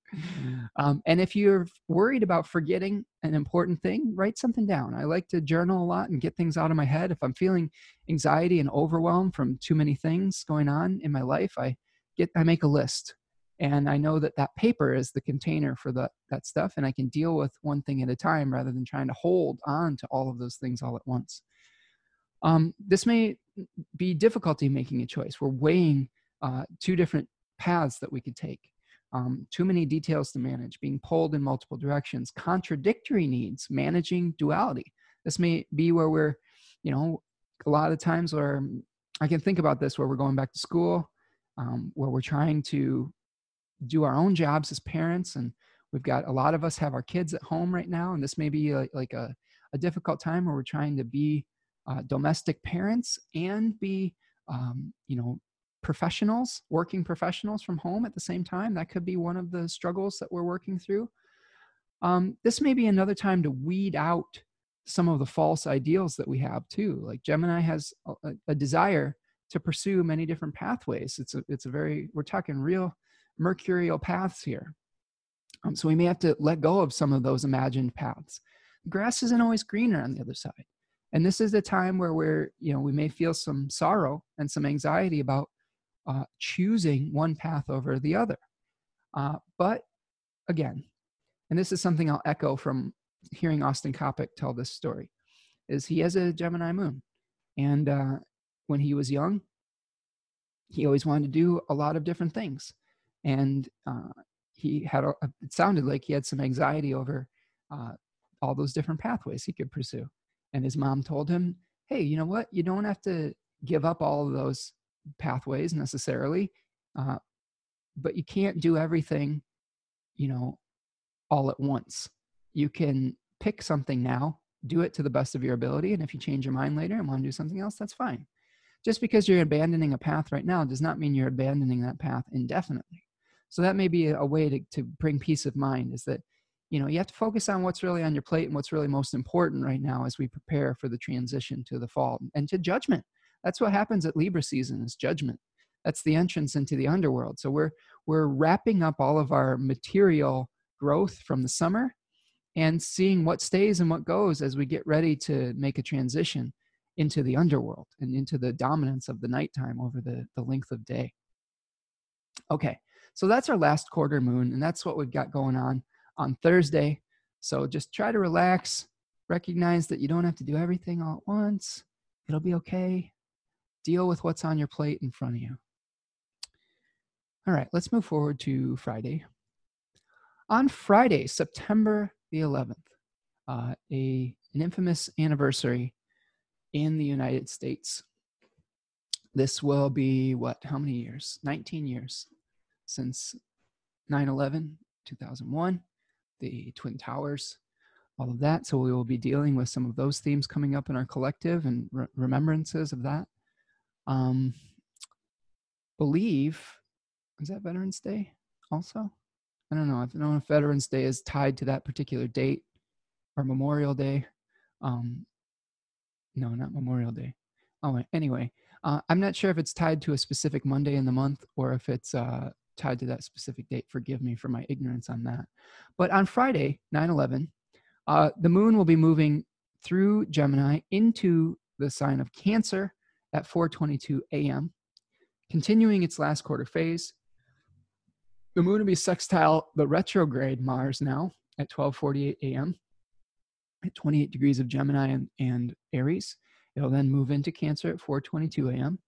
Um, and if you're worried about forgetting an important thing, write something down. I like to journal a lot and get things out of my head. If I'm feeling anxiety and overwhelm from too many things going on in my life, I get I make a list, and I know that that paper is the container for the, that stuff, and I can deal with one thing at a time rather than trying to hold on to all of those things all at once. Um, this may be difficulty making a choice. We're weighing uh, two different paths that we could take. Um, too many details to manage, being pulled in multiple directions, contradictory needs, managing duality. This may be where we're, you know, a lot of times where I can think about this where we're going back to school, um, where we're trying to do our own jobs as parents. And we've got a lot of us have our kids at home right now. And this may be like, like a, a difficult time where we're trying to be uh, domestic parents and be, um, you know, professionals, working professionals from home at the same time. That could be one of the struggles that we're working through. Um, this may be another time to weed out some of the false ideals that we have too. Like Gemini has a, a desire to pursue many different pathways. It's a, it's a very, we're talking real mercurial paths here. Um, so we may have to let go of some of those imagined paths. Grass isn't always greener on the other side. And this is the time where we're, you know, we may feel some sorrow and some anxiety about uh, choosing one path over the other. Uh, but again, and this is something I'll echo from hearing Austin Coppock tell this story, is he has a Gemini moon. And uh, when he was young, he always wanted to do a lot of different things. And uh, he had, a, it sounded like he had some anxiety over uh, all those different pathways he could pursue. And his mom told him, hey, you know what? You don't have to give up all of those pathways necessarily, uh, but you can't do everything, you know, all at once. You can pick something now, do it to the best of your ability, and if you change your mind later and want to do something else, that's fine. Just because you're abandoning a path right now does not mean you're abandoning that path indefinitely. So that may be a way to, to bring peace of mind is that you know you have to focus on what's really on your plate and what's really most important right now as we prepare for the transition to the fall and to judgment. That's what happens at libra season is judgment. That's the entrance into the underworld. So we're we're wrapping up all of our material growth from the summer and seeing what stays and what goes as we get ready to make a transition into the underworld and into the dominance of the nighttime over the, the length of day. Okay so that's our last quarter moon and that's what we've got going on on Thursday. So just try to relax, recognize that you don't have to do everything all at once. It'll be okay. Deal with what's on your plate in front of you. All right, let's move forward to Friday. On Friday, September the 11th, uh, a, an infamous anniversary in the United States. This will be what? How many years? 19 years since 9 11, 2001 the Twin Towers, all of that. So we will be dealing with some of those themes coming up in our collective and re- remembrances of that. Um, believe, is that Veterans Day also? I don't know. I don't know if Veterans Day is tied to that particular date or Memorial Day. Um, no, not Memorial Day. Oh, anyway, uh, I'm not sure if it's tied to a specific Monday in the month or if it's uh, tied to that specific date. Forgive me for my ignorance on that. But on Friday, 9 11, uh, the moon will be moving through Gemini into the sign of Cancer at 4:22 a.m., continuing its last quarter phase. The moon will be sextile the retrograde Mars now at 12:48 a.m. at 28 degrees of Gemini and, and Aries, It'll then move into Cancer at 4:22 a.m.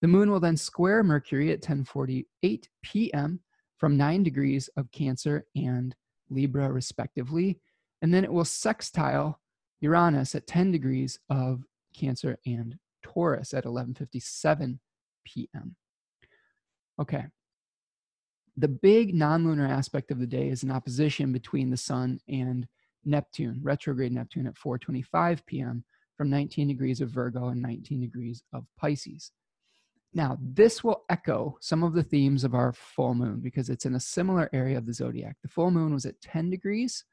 The moon will then square Mercury at 10:48 p.m. from 9 degrees of Cancer and Libra respectively, and then it will sextile Uranus at 10 degrees of Cancer and Taurus at 11:57 p.m. Okay. The big non-lunar aspect of the day is an opposition between the sun and Neptune, retrograde Neptune at 4:25 p.m. from 19 degrees of Virgo and 19 degrees of Pisces. Now, this will echo some of the themes of our full moon because it's in a similar area of the zodiac. The full moon was at 10 degrees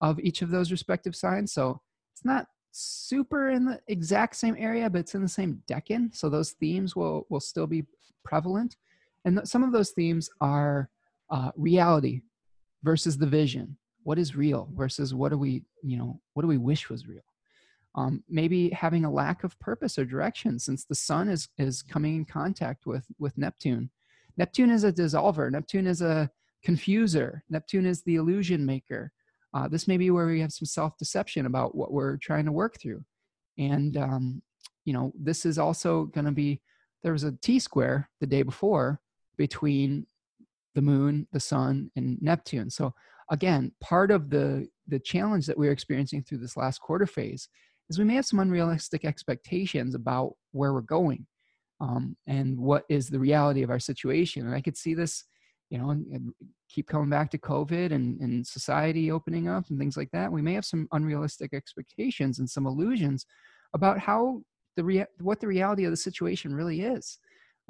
of each of those respective signs, so it's not super in the exact same area, but it's in the same decan. So those themes will will still be prevalent, and th- some of those themes are uh, reality versus the vision. What is real versus what do we you know what do we wish was real? Um, maybe having a lack of purpose or direction since the sun is is coming in contact with with Neptune. Neptune is a dissolver. Neptune is a confuser. Neptune is the illusion maker. Uh, this may be where we have some self deception about what we're trying to work through. And, um, you know, this is also going to be there was a T square the day before between the moon, the sun, and Neptune. So, again, part of the, the challenge that we're experiencing through this last quarter phase is we may have some unrealistic expectations about where we're going um, and what is the reality of our situation. And I could see this you know, and, and, keep coming back to COVID and, and society opening up and things like that, we may have some unrealistic expectations and some illusions about how the rea- what the reality of the situation really is.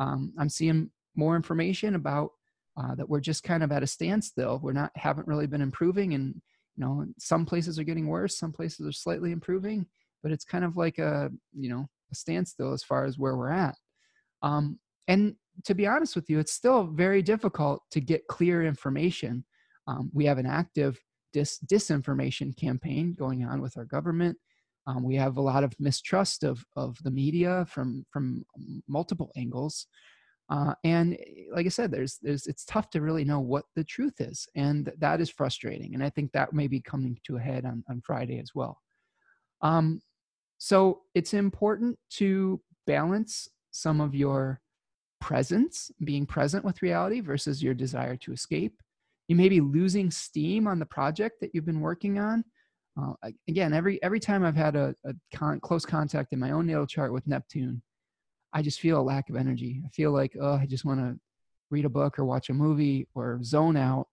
Um, I'm seeing more information about uh, that we're just kind of at a standstill. We're not haven't really been improving, and you know, some places are getting worse, some places are slightly improving, but it's kind of like a you know a standstill as far as where we're at. Um, and to be honest with you, it's still very difficult to get clear information. Um, we have an active dis- disinformation campaign going on with our government. Um, we have a lot of mistrust of, of the media from, from multiple angles. Uh, and eh, like I said, there's, there's, it's tough to really know what the truth is. And that is frustrating. And I think that may be coming to a head on, on Friday as well. Um, so it's important to balance some of your presence, being present with reality versus your desire to escape. You may be losing steam on the project that you've been working on. Uh, again, every every time I've had a, a con- close contact in my own natal chart with Neptune, I just feel a lack of energy. I feel like oh, I just want to read a book or watch a movie or zone out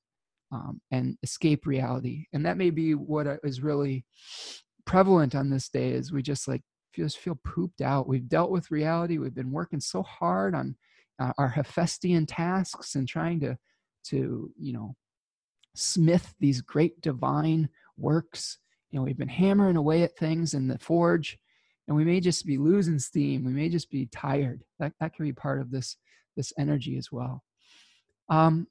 um, and escape reality. And that may be what is really prevalent on this day. Is we just like just feel pooped out. We've dealt with reality. We've been working so hard on uh, our Hephaestian tasks and trying to, to, you know, smith these great divine works. You know, we've been hammering away at things in the forge, and we may just be losing steam. We may just be tired. That that can be part of this this energy as well. Um,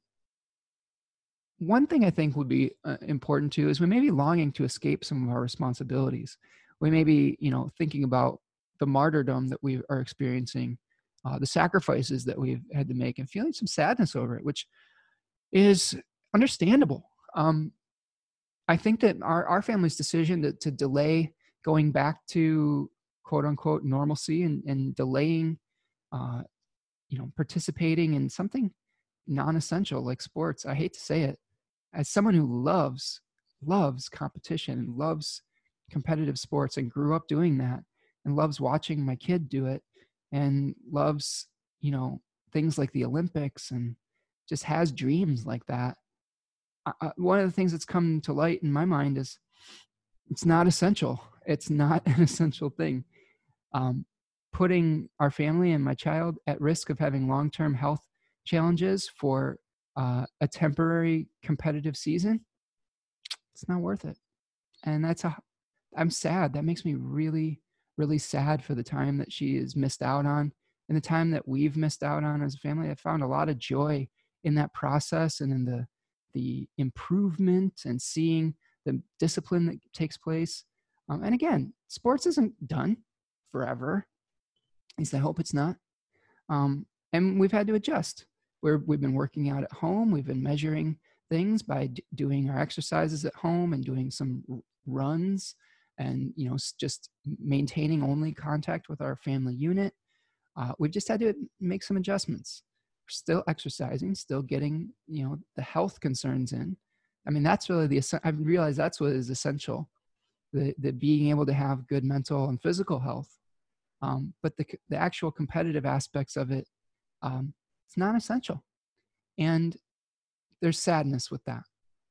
one thing I think would be uh, important too is we may be longing to escape some of our responsibilities. We may be, you know, thinking about the martyrdom that we are experiencing uh, the sacrifices that we've had to make and feeling some sadness over it, which is understandable. Um, I think that our, our family's decision to, to delay going back to quote unquote normalcy and, and delaying, uh, you know, participating in something non-essential like sports. I hate to say it, as someone who loves loves competition and loves competitive sports and grew up doing that and loves watching my kid do it and loves you know things like the olympics and just has dreams like that uh, one of the things that's come to light in my mind is it's not essential. It's not <laughs> an essential thing. Um, putting our family and my child at risk of having long-term health challenges for uh, a temporary competitive season it's not worth it and that's a i'm sad that makes me really really sad for the time that she has missed out on and the time that we've missed out on as a family. I found a lot of joy in that process and in the the improvement and seeing the discipline that takes place. Um, and again, sports isn't done forever. At least I hope it's not. Um, and we've had to adjust. We've been working out at home. We've been measuring things by d- doing our exercises at home and doing some runs and you know just maintaining only contact with our family unit. Uh, we've just had to make some adjustments. We're still exercising still getting you know the health concerns in. I mean that's really the i've realized that's what is essential the, the being able to have good mental and physical health. Um, but the, the actual competitive aspects of it um, it's not essential. And there's sadness with that.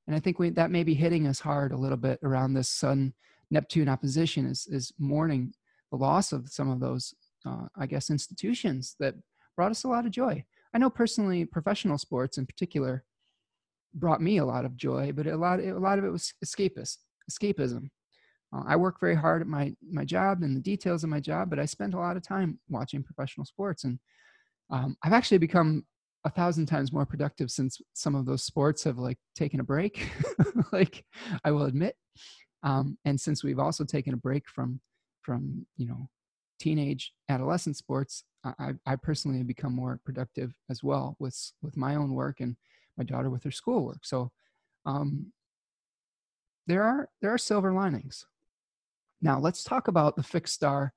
And i think we, that may be hitting us hard a little bit around this sun neptune opposition is, is mourning the loss of some of those uh, i guess institutions that brought us a lot of joy. I know personally professional sports in particular brought me a lot of joy but a lot, a lot of it was escapist escapism. Uh, I work very hard at my my job and the details of my job, but I spent a lot of time watching professional sports, and um, I've actually become a thousand times more productive since some of those sports have like taken a break. <laughs> like I will admit, um, and since we've also taken a break from from you know teenage adolescent sports, I, I personally have become more productive as well with with my own work and my daughter with her schoolwork. So um, there are there are silver linings. Now, let's talk about the fixed star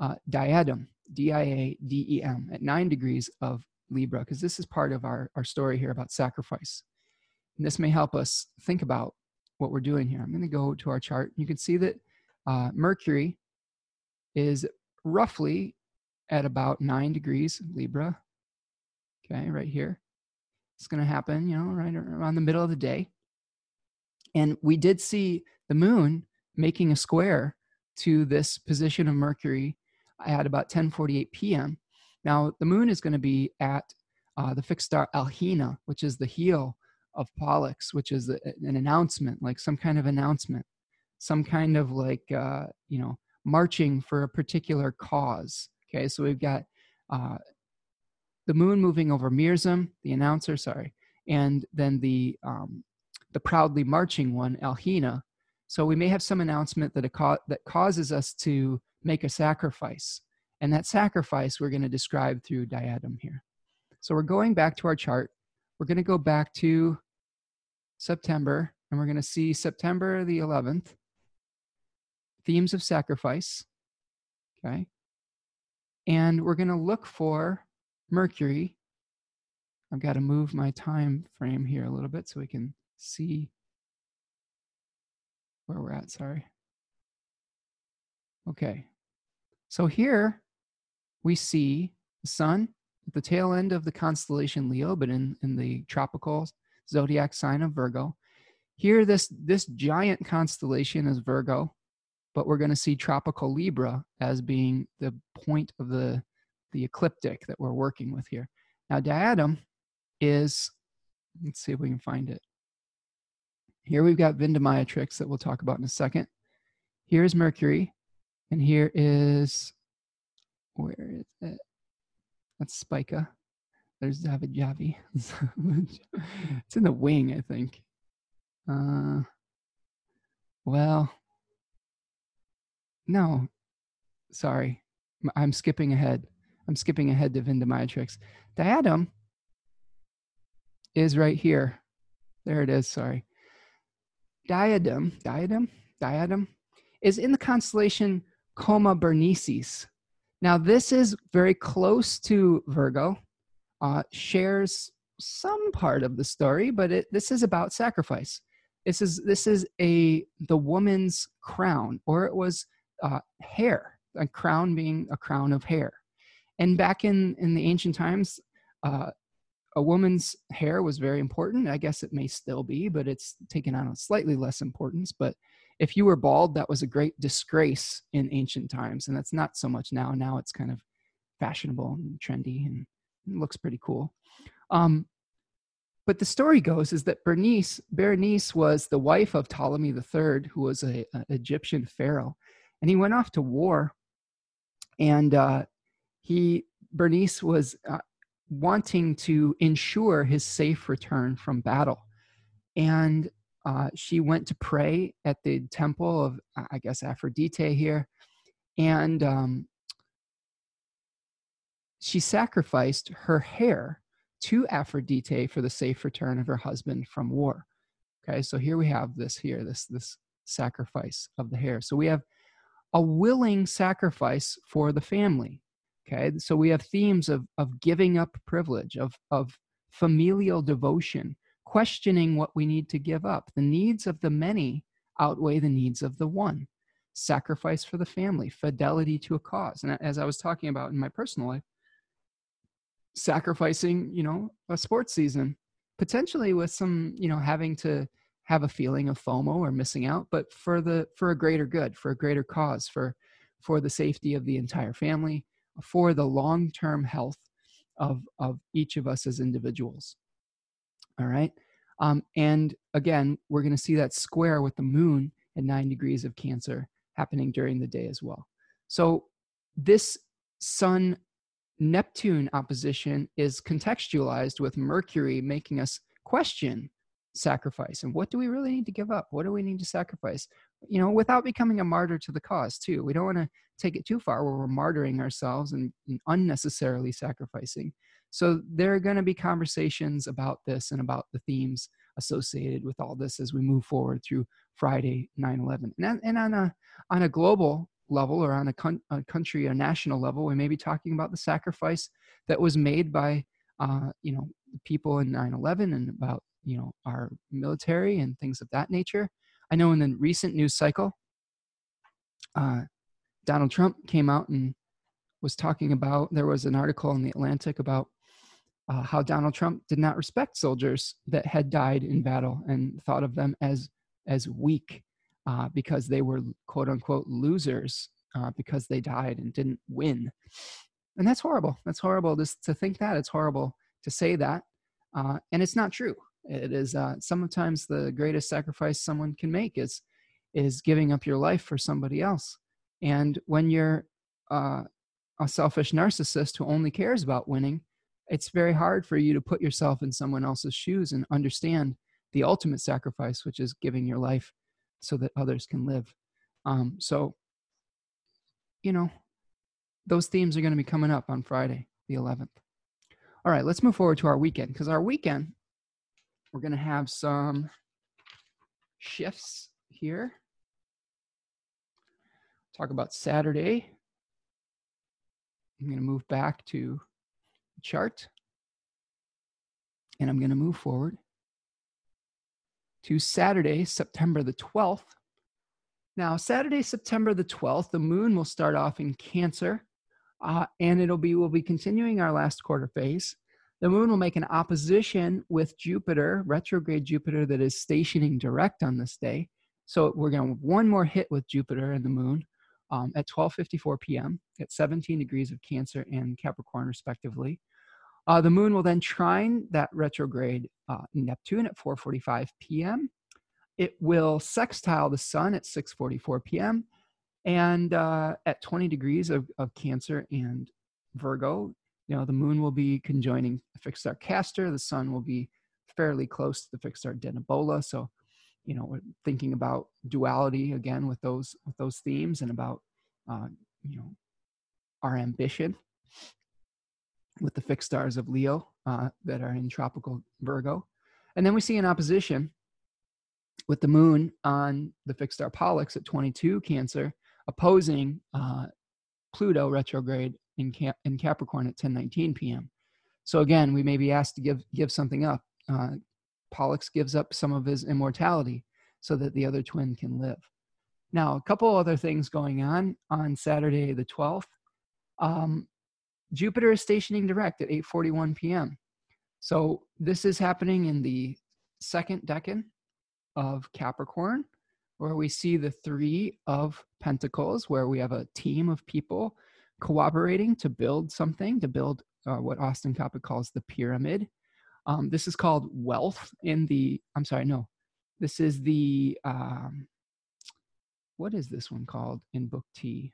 uh, diadem, D I A D E M, at nine degrees of Libra, because this is part of our, our story here about sacrifice. And this may help us think about what we're doing here. I'm going to go to our chart. You can see that uh, Mercury is roughly at about nine degrees Libra. Okay, right here. It's going to happen, you know, right around the middle of the day. And we did see the moon making a square to this position of Mercury at about 10:48 p.m. Now the moon is going to be at uh, the fixed star Alhena, which is the heel of Pollux, which is a, an announcement, like some kind of announcement, some kind of like uh, you know marching for a particular cause. Okay, so we've got uh, the moon moving over Mirzam, the announcer, sorry, and then the um, the proudly marching one, Alhena, so we may have some announcement that, ca- that causes us to make a sacrifice. And that sacrifice we're going to describe through diadem here. So we're going back to our chart. We're going to go back to September, and we're going to see September the 11th, themes of sacrifice. Okay. And we're going to look for Mercury. I've got to move my time frame here a little bit so we can see where we're at, sorry. Okay. So here we see the sun at the tail end of the constellation Leo, but in, in the tropical zodiac sign of Virgo. Here, this, this giant constellation is Virgo, but we're going to see tropical Libra as being the point of the, the ecliptic that we're working with here. Now, diadem is, let's see if we can find it. Here we've got Vindemiatrix that we'll talk about in a second. Here's Mercury, and here is, where is it? That's Spica. There's Zavijava. <laughs> it's in the wing, I think. Uh, well, no, sorry. I'm skipping ahead. I'm skipping ahead to Vindemiatrix. Diadem is right here. There it is, sorry diadem, diadem, diadem, is in the constellation Coma Berenices. Now, this is very close to Virgo, uh, shares some part of the story, but it, this is about sacrifice. This is this is a the woman's crown, or it was uh, hair, a crown being a crown of hair. And back in in the ancient times, uh, a woman's hair was very important. I guess it may still be, but it's taken on a slightly less importance. But if you were bald, that was a great disgrace in ancient times. And that's not so much now. Now it's kind of fashionable and trendy and looks pretty cool. Um, but the story goes is that Bernice, Berenice was the wife of Ptolemy III, who was an Egyptian pharaoh. And he went off to war. And uh, he Bernice was uh, wanting to ensure his safe return from battle. And uh, she went to pray at the temple of, I guess, Aphrodite here. And um, she sacrificed her hair to Aphrodite for the safe return of her husband from war. Okay, so here we have this here, this, this sacrifice of the hair. So we have a willing sacrifice for the family. Okay, so we have themes of, of giving up privilege, of, of familial devotion, questioning what we need to give up. The needs of the many outweigh the needs of the one. Sacrifice for the family, fidelity to a cause. And as I was talking about in my personal life, sacrificing, you know, a sports season, potentially with some, you know, having to have a feeling of FOMO or missing out, but for the for a greater good, for a greater cause, for for the safety of the entire family, for the long-term health of of each of us as individuals. All right. Um, and again, we're going to see that square with the moon at nine degrees of Cancer happening during the day as well. So this Sun Neptune opposition is contextualized with Mercury making us question sacrifice. And what do we really need to give up? What do we need to sacrifice? You know without becoming a martyr to the cause too. We don't want to take it too far where we're martyring ourselves and, and unnecessarily sacrificing so there are going to be conversations about this and about the themes associated with all this as we move forward through Friday 9/11. And, and on a on a global level or on a, con- a country a national level, we may be talking about the sacrifice that was made by uh, you know people in 9/11 and about you know our military and things of that nature. I know in the recent news cycle, uh, Donald Trump came out and was talking about. There was an article in the Atlantic about uh, how Donald Trump did not respect soldiers that had died in battle and thought of them as as weak uh, because they were quote unquote losers uh, because they died and didn't win. And that's horrible. That's horrible Just to think that. It's horrible to say that. Uh, and it's not true. It is uh, sometimes the greatest sacrifice someone can make is is giving up your life for somebody else. And when you're uh, a selfish narcissist who only cares about winning, it's very hard for you to put yourself in someone else's shoes and understand the ultimate sacrifice, which is giving your life so that others can live. Um, so, you know, those themes are going to be coming up on Friday, the 11th. All right, let's move forward to our weekend because our weekend, we're going to have some shifts here. Talk about Saturday. I'm going to move back to chart. And I'm going to move forward to Saturday, September the 12th. Now, Saturday, September the 12th, the moon will start off in Cancer, uh, and it'll be we'll be continuing our last quarter phase. The moon will make an opposition with Jupiter, retrograde Jupiter, that is stationing direct on this day. So we're going to have one more hit with Jupiter and the moon um, at 12:54 p.m. at 17 degrees of Cancer and Capricorn, respectively. Uh, the moon will then trine that retrograde uh, Neptune at 4:45 p.m. It will sextile the sun at 6:44 p.m. and uh, at 20 degrees of, of Cancer and Virgo. You know, the moon will be conjoining the fixed star Castor. The sun will be fairly close to the fixed star Denebola. So, you know, we're thinking about duality again with those with those themes and about uh, you know our ambition with the fixed stars of Leo uh, that are in tropical Virgo. And then we see an opposition with the moon on the fixed star Pollux at 22 Cancer, opposing uh, Pluto retrograde in, Cap- in Capricorn at 10:19 p.m. So again, we may be asked to give give something up. Uh, Pollux gives up some of his immortality so that the other twin can live. Now, a couple other things going on on Saturday the 12th. Um, Jupiter is stationing direct at 8:41 p.m. So this is happening in the second decan of Capricorn, where we see the three of Pentacles, where we have a team of people cooperating to build something, to build uh, what Austin Coppock calls the pyramid. Um, this is called wealth in the. I'm sorry, no, this is the. Um, what is this one called in Book T?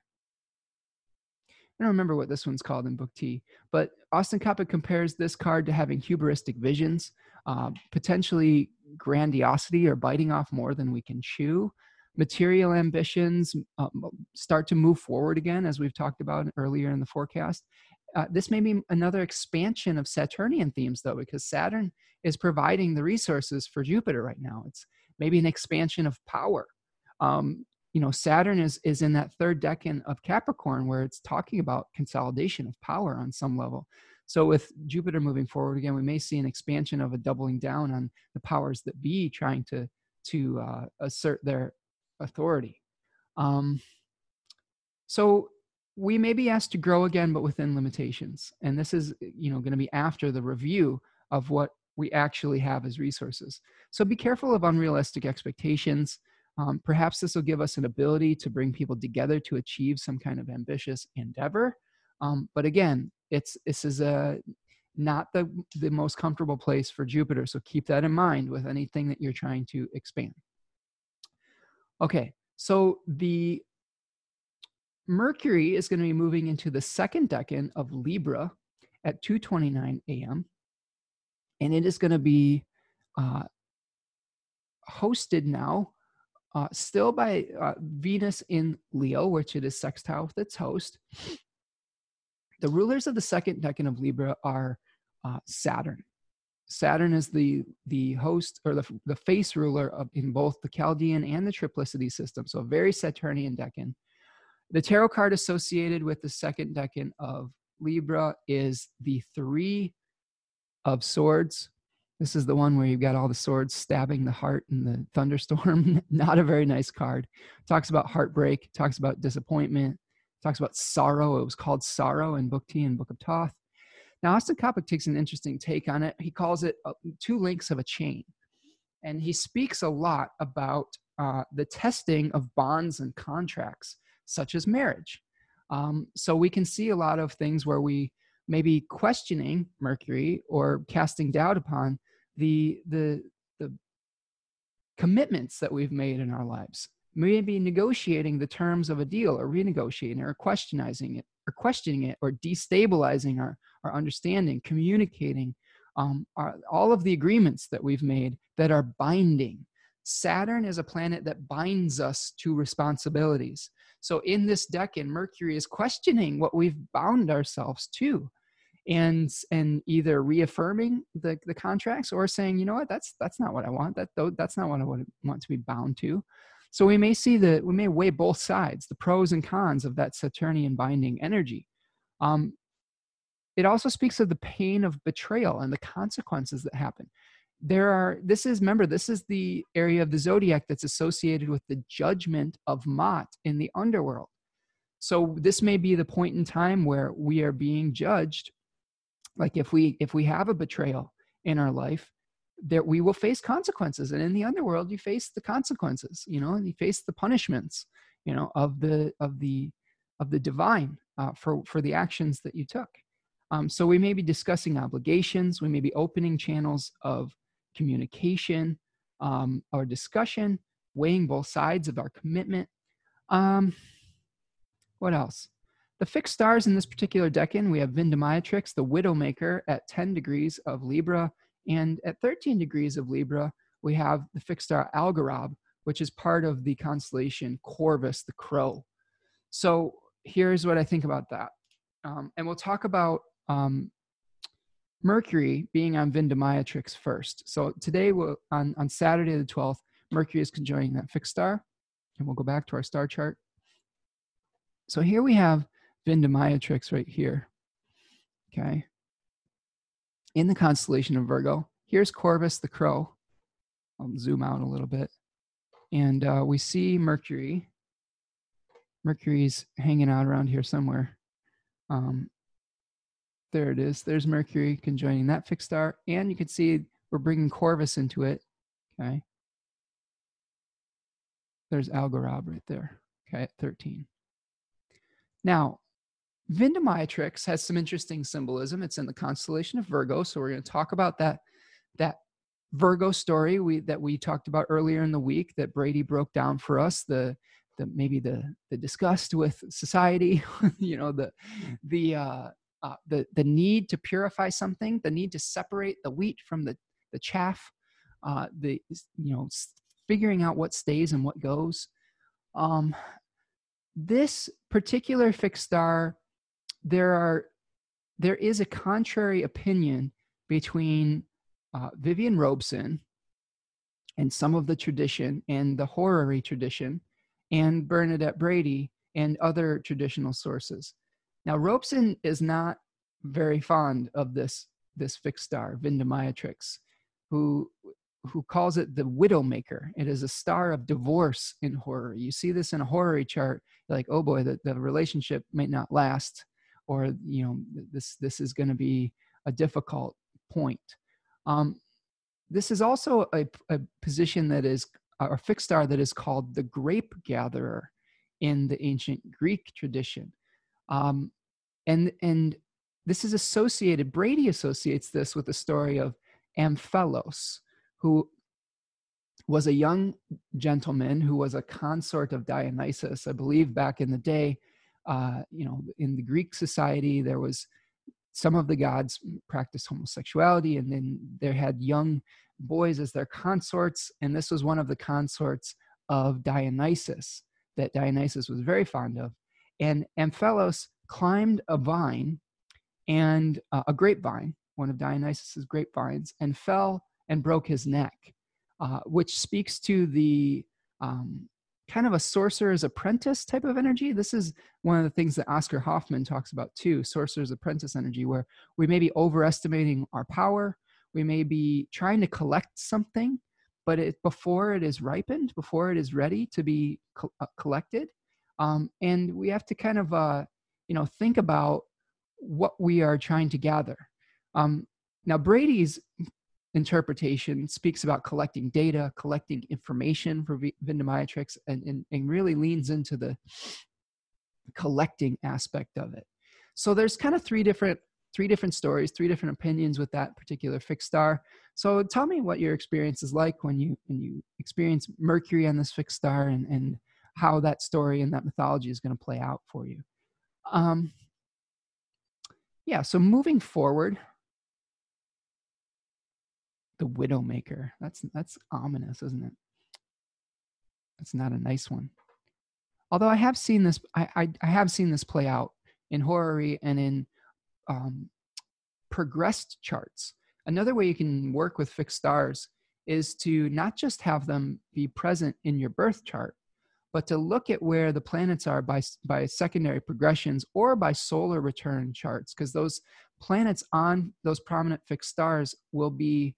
I don't remember what this one's called in Book T, but Austin Coppock compares this card to having hubristic visions, uh, potentially grandiosity or biting off more than we can chew. Material ambitions uh, start to move forward again, as we've talked about earlier in the forecast. Uh, this may be another expansion of Saturnian themes, though, because Saturn is providing the resources for Jupiter right now. It's maybe an expansion of power Um, you know, Saturn is is in that third decan of Capricorn where it's talking about consolidation of power on some level. So with Jupiter moving forward again, we may see an expansion of a doubling down on the powers that be trying to to uh, assert their authority. Um, so we may be asked to grow again, but within limitations. And this is, you know, going to be after the review of what we actually have as resources. So be careful of unrealistic expectations. Um, perhaps this will give us an ability to bring people together to achieve some kind of ambitious endeavor. Um, but again, it's this is a not the the most comfortable place for Jupiter. So keep that in mind with anything that you're trying to expand. Okay, so the Mercury is going to be moving into the second decan of Libra at 2:29 a.m. and it is going to be uh, hosted now, uh, still by uh, Venus in Leo, which it is sextile with its host. The rulers of the second decan of Libra are uh, Saturn. Saturn is the the host or the the face ruler of in both the Chaldean and the Triplicity system. So a very Saturnian decan. The tarot card associated with the second decan of Libra is the Three of Swords. This is the one where you've got all the swords stabbing the heart in the <laughs> thunderstorm. <laughs> Not a very nice card. Talks about heartbreak, talks about disappointment, talks about sorrow. It was called sorrow in Book T and Book of Thoth. Now, Austin Coppock takes an interesting take on it. He calls it uh, two links of a chain. And he speaks a lot about uh, the testing of bonds and contracts such as marriage. Um, so we can see a lot of things where we may be questioning Mercury or casting doubt upon the the the commitments that we've made in our lives. Maybe negotiating the terms of a deal or renegotiating or questioning it or questioning it or destabilizing our, our understanding, communicating um, our, all of the agreements that we've made that are binding. Saturn is a planet that binds us to responsibilities. So in this decan, Mercury is questioning what we've bound ourselves to and and either reaffirming the, the contracts or saying, you know what, that's that's not what I want. That that's not what I want to be bound to. So we may see that we may weigh both sides, the pros and cons of that Saturnian binding energy. Um, it also speaks of the pain of betrayal and the consequences that happen there are this is remember this is the area of the zodiac that's associated with the judgment of Ma'at in the underworld so this may be the point in time where we are being judged like if we if we have a betrayal in our life that we will face consequences and in the underworld you face the consequences you know and you face the punishments you know of the of the of the divine uh, for for the actions that you took um, so we may be discussing obligations we may be opening channels of communication um, or discussion, weighing both sides of our commitment. Um, what else? The fixed stars in this particular decan, we have Vindemiatrix, the Widowmaker, at 10 degrees of Libra. And at 13 degrees of Libra, we have the fixed star Algorab, which is part of the constellation Corvus, the crow. So here's what I think about that. Um, and we'll talk about um, Mercury being on Vindemiatrix first. So today, we'll, on, on Saturday the 12th, Mercury is conjoining that fixed star. And we'll go back to our star chart. So here we have Vindemiatrix right here. Okay. In the constellation of Virgo, here's Corvus the crow. I'll zoom out a little bit. And uh, we see Mercury. Mercury's hanging out around here somewhere. Um, there it is. There's Mercury conjoining that fixed star. And you can see we're bringing Corvus into it. Okay. There's Algorab right there. Okay, at 13. Now, Vindemiatrix has some interesting symbolism. It's in the constellation of Virgo. So we're going to talk about that, that Virgo story we, that we talked about earlier in the week that Brady broke down for us. The, the maybe the the disgust with society, <laughs> you know, the the uh, uh, the the need to purify something, the need to separate the wheat from the the chaff, uh, the you know figuring out what stays and what goes. Um, this particular fixed star, there are there is a contrary opinion between uh, Vivian Robson and some of the tradition and the horary tradition and Bernadette Brady and other traditional sources. Now, Robson is not very fond of this, this fixed star, Vindemiatrix, who, who calls it the Widowmaker. It is a star of divorce in horary. You see this in a horary chart, like, oh boy, the, the relationship may not last, or, you know, this, this is going to be a difficult point. Um, this is also a, a position that is a fixed star that is called the grape gatherer in the ancient Greek tradition. Um, and, and this is associated, Brady associates this with the story of Ampelos, who was a young gentleman who was a consort of Dionysus. I believe back in the day, uh, you know, in the Greek society, there was some of the gods practiced homosexuality, and then they had young boys as their consorts, and this was one of the consorts of Dionysus that Dionysus was very fond of. And Ampelos climbed a vine and uh, a grapevine, one of Dionysus's grapevines, and fell and broke his neck, uh, which speaks to the um, kind of a sorcerer's apprentice type of energy. This is one of the things that Oscar Hofman talks about too sorcerer's apprentice energy, where we may be overestimating our power. We may be trying to collect something, but it, before it is ripened, before it is ready to be co- uh, collected. Um, and we have to kind of, uh, you know, think about what we are trying to gather. Um, now, Brady's interpretation speaks about collecting data, collecting information for Vindemiatrix, and, and, and really leans into the collecting aspect of it. So there's kind of three different three different stories, three different opinions with that particular fixed star. So tell me what your experience is like when you when you experience Mercury on this fixed star and, and how that story and that mythology is going to play out for you. Um, yeah, so moving forward, the Widowmaker. That's that's ominous, isn't it? That's not a nice one. Although I have seen this, I I, I have seen this play out in horary and in um, progressed charts. Another way you can work with fixed stars is to not just have them be present in your birth chart, but to look at where the planets are by, by secondary progressions or by solar return charts, because those planets on those prominent fixed stars will be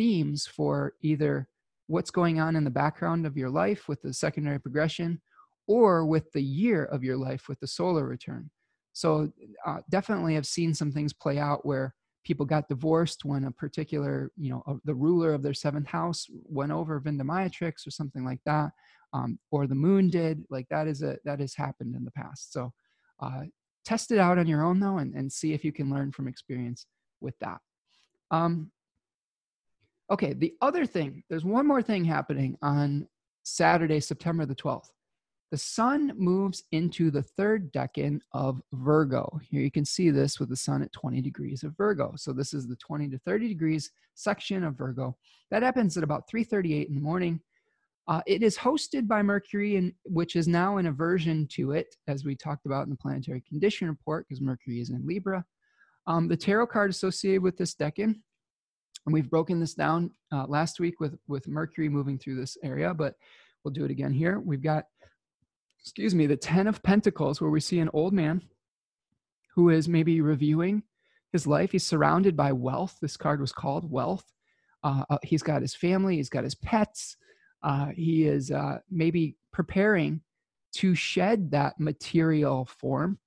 themes for either what's going on in the background of your life with the secondary progression or with the year of your life with the solar return. So, uh, definitely have seen some things play out where people got divorced when a particular, you know, uh, the ruler of their seventh house went over Vindemiatrix or something like that, um, or the moon did. Like that is a that has happened in the past. So, uh, test it out on your own though, and, and see if you can learn from experience with that. Um, Okay, the other thing, there's one more thing happening on Saturday, September the 12th. The sun moves into the third decan of Virgo. Here you can see this with the sun at 20 degrees of Virgo. So this is the 20 to 30 degrees section of Virgo. That happens at about 3:38 in the morning. Uh, it is hosted by Mercury, and which is now in aversion to it, as we talked about in the planetary condition report, because Mercury is in Libra. Um, the tarot card associated with this decan and we've broken this down uh, last week with, with Mercury moving through this area, but we'll do it again here. We've got, excuse me, the 10 of Pentacles, where we see an old man who is maybe reviewing his life. He's surrounded by wealth. This card was called Wealth. Uh, uh, he's got his family, he's got his pets. Uh, he is uh, maybe preparing to shed that material form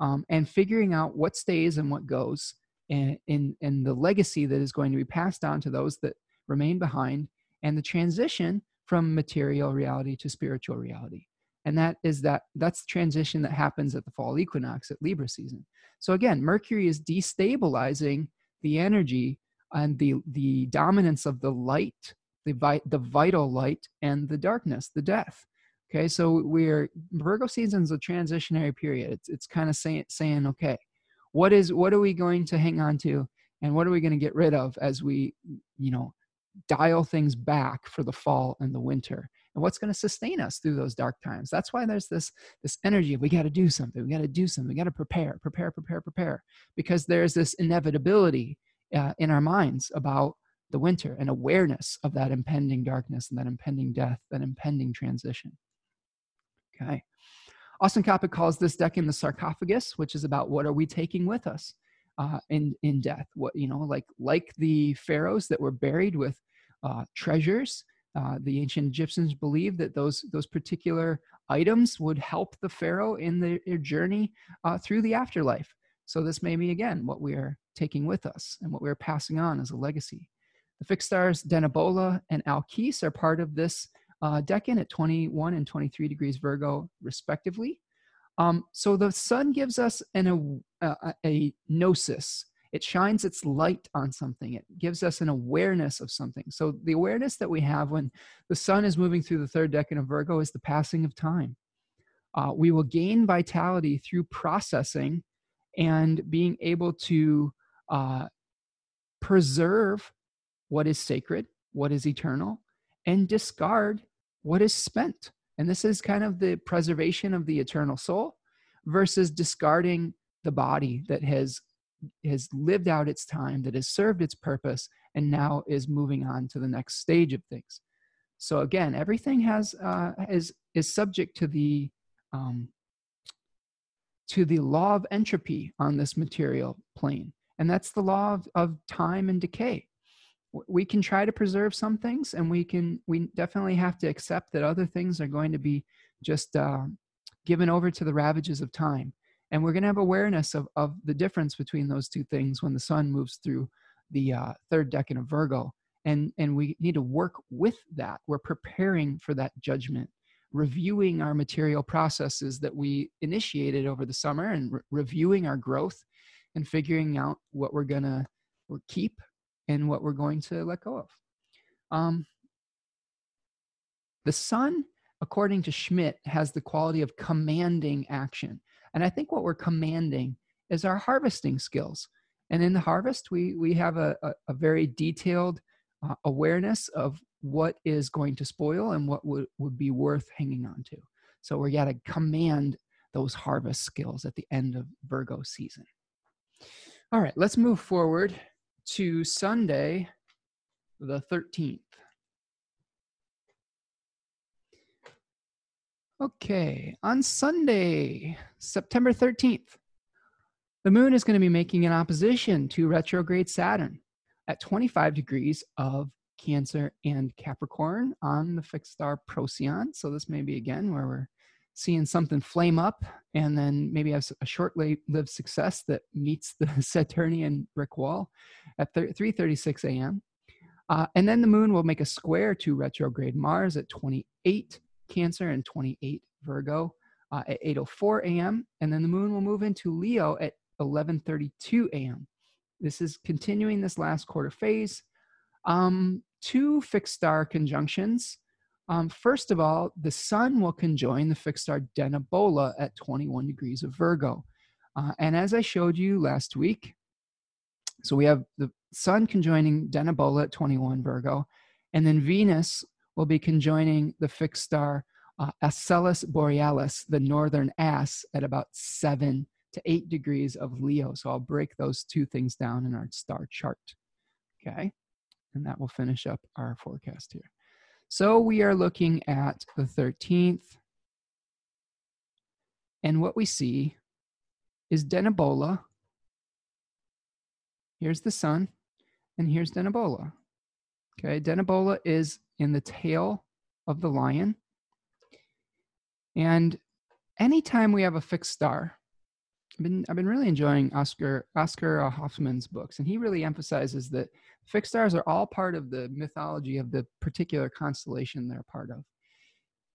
um, and figuring out what stays and what goes and in, the legacy that is going to be passed on to those that remain behind and the transition from material reality to spiritual reality. And that is that that's the transition that happens at the fall equinox at libra season. So again mercury is destabilizing the energy and the the dominance of the light the, vi- the vital light and the darkness the death. Okay so we're virgo season is a transitionary period. It's, it's kind of saying saying okay what is what are we going to hang on to and what are we going to get rid of as we you know dial things back for the fall and the winter? And what's going to sustain us through those dark times? That's why there's this this energy we got to do something we got to do something we got to prepare prepare prepare prepare. Because there's this inevitability uh, in our minds about the winter and awareness of that impending darkness and that impending death that impending transition. Okay. Austin Coppock calls this decan the sarcophagus, which is about what are we taking with us uh, in in death? What you know, like like the pharaohs that were buried with uh, treasures. Uh, the ancient Egyptians believed that those those particular items would help the pharaoh in their, their journey uh, through the afterlife. So this may be again what we are taking with us and what we're passing on as a legacy. The fixed stars Denebola and Alkes are part of this uh, decan at 21 and 23 degrees Virgo, respectively. Um, so the sun gives us an, a, a gnosis. It shines its light on something. It gives us an awareness of something. So the awareness that we have when the sun is moving through the third decan of Virgo is the passing of time. Uh, we will gain vitality through processing and being able to uh, preserve what is sacred, what is eternal, and discard what is spent. And this is kind of the preservation of the eternal soul versus discarding the body that has has lived out its time that has served its purpose and now is moving on to the next stage of things. So again everything has uh, is is subject to the um, to the law of entropy on this material plane. And that's the law of, of time and decay we can try to preserve some things and we can we definitely have to accept that other things are going to be just uh, given over to the ravages of time. And we're going to have awareness of, of the difference between those two things when the sun moves through the uh, third decan of virgo. And and we need to work with that. We're preparing for that judgment reviewing our material processes that we initiated over the summer and re- reviewing our growth and figuring out what we're going to keep and what we're going to let go of. Um, the sun, according to Schmidt, has the quality of commanding action. And I think what we're commanding is our harvesting skills. And in the harvest, we, we have a, a, a very detailed uh, awareness of what is going to spoil and what would, would be worth hanging on to. So we got to command those harvest skills at the end of Virgo season. All right, let's move forward to Sunday, the 13th. Okay, on Sunday, September 13th, the moon is going to be making an opposition to retrograde Saturn at 25 degrees of Cancer and Capricorn on the fixed star Procyon. So, this may be again where we're seeing something flame up and then maybe have a short lived success that meets the <laughs> Saturnian brick wall at 3:36 a.m. Uh, and then the moon will make a square to retrograde Mars at 28 Cancer and 28 Virgo uh, at 8:04 a.m. And then the moon will move into Leo at 11:32 a.m. This is continuing this last quarter phase. Um, two fixed star conjunctions um, first of all, the sun will conjoin the fixed star Denebola at 21 degrees of Virgo. Uh, and as I showed you last week, so we have the sun conjoining Denebola at 21 Virgo, and then Venus will be conjoining the fixed star uh, Asellus Borealis, the northern ass, at about 7 to 8 degrees of Leo. So I'll break those two things down in our star chart. Okay. And that will finish up our forecast here. So we are looking at the 13th. And what we see is Denebola. Here's the sun, and here's Denebola. Okay, Denebola is in the tail of the lion. And anytime we have a fixed star, been, I've been really enjoying Oscar, Oscar Hofman's books, and he really emphasizes that Fixed stars are all part of the mythology of the particular constellation they're part of.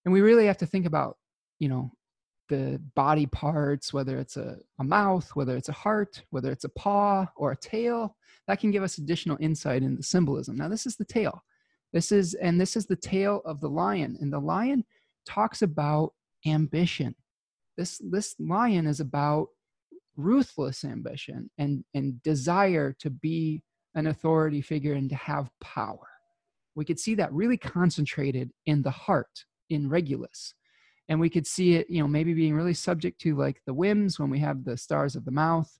And we really have to think about, you know, the body parts, whether it's a, a mouth, whether it's a heart, whether it's a paw or a tail, that can give us additional insight into symbolism. Now, this is the tail. This is, and this is the tail of the lion. And the lion talks about ambition. This, this lion is about ruthless ambition and, and desire to be an authority figure and to have power. We could see that really concentrated in the heart in Regulus. And we could see it, you know, maybe being really subject to like the whims when we have the stars of the mouth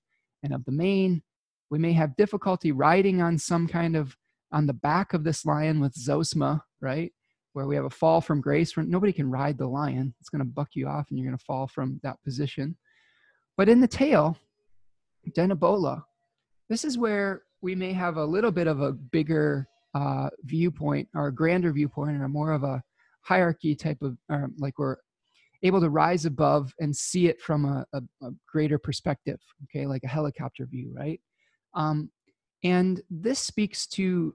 and of the mane. We may have difficulty riding on some kind of on the back of this lion with Zosma, right? where we have a fall from grace. where Nobody can ride the lion; it's going to buck you off, and you're going to fall from that position. But in the tail, Denebola, this is where we may have a little bit of a bigger uh, viewpoint or a grander viewpoint or more of a hierarchy type of, or like we're able to rise above and see it from a, a, a greater perspective, okay, like a helicopter view, right? Um, and this speaks to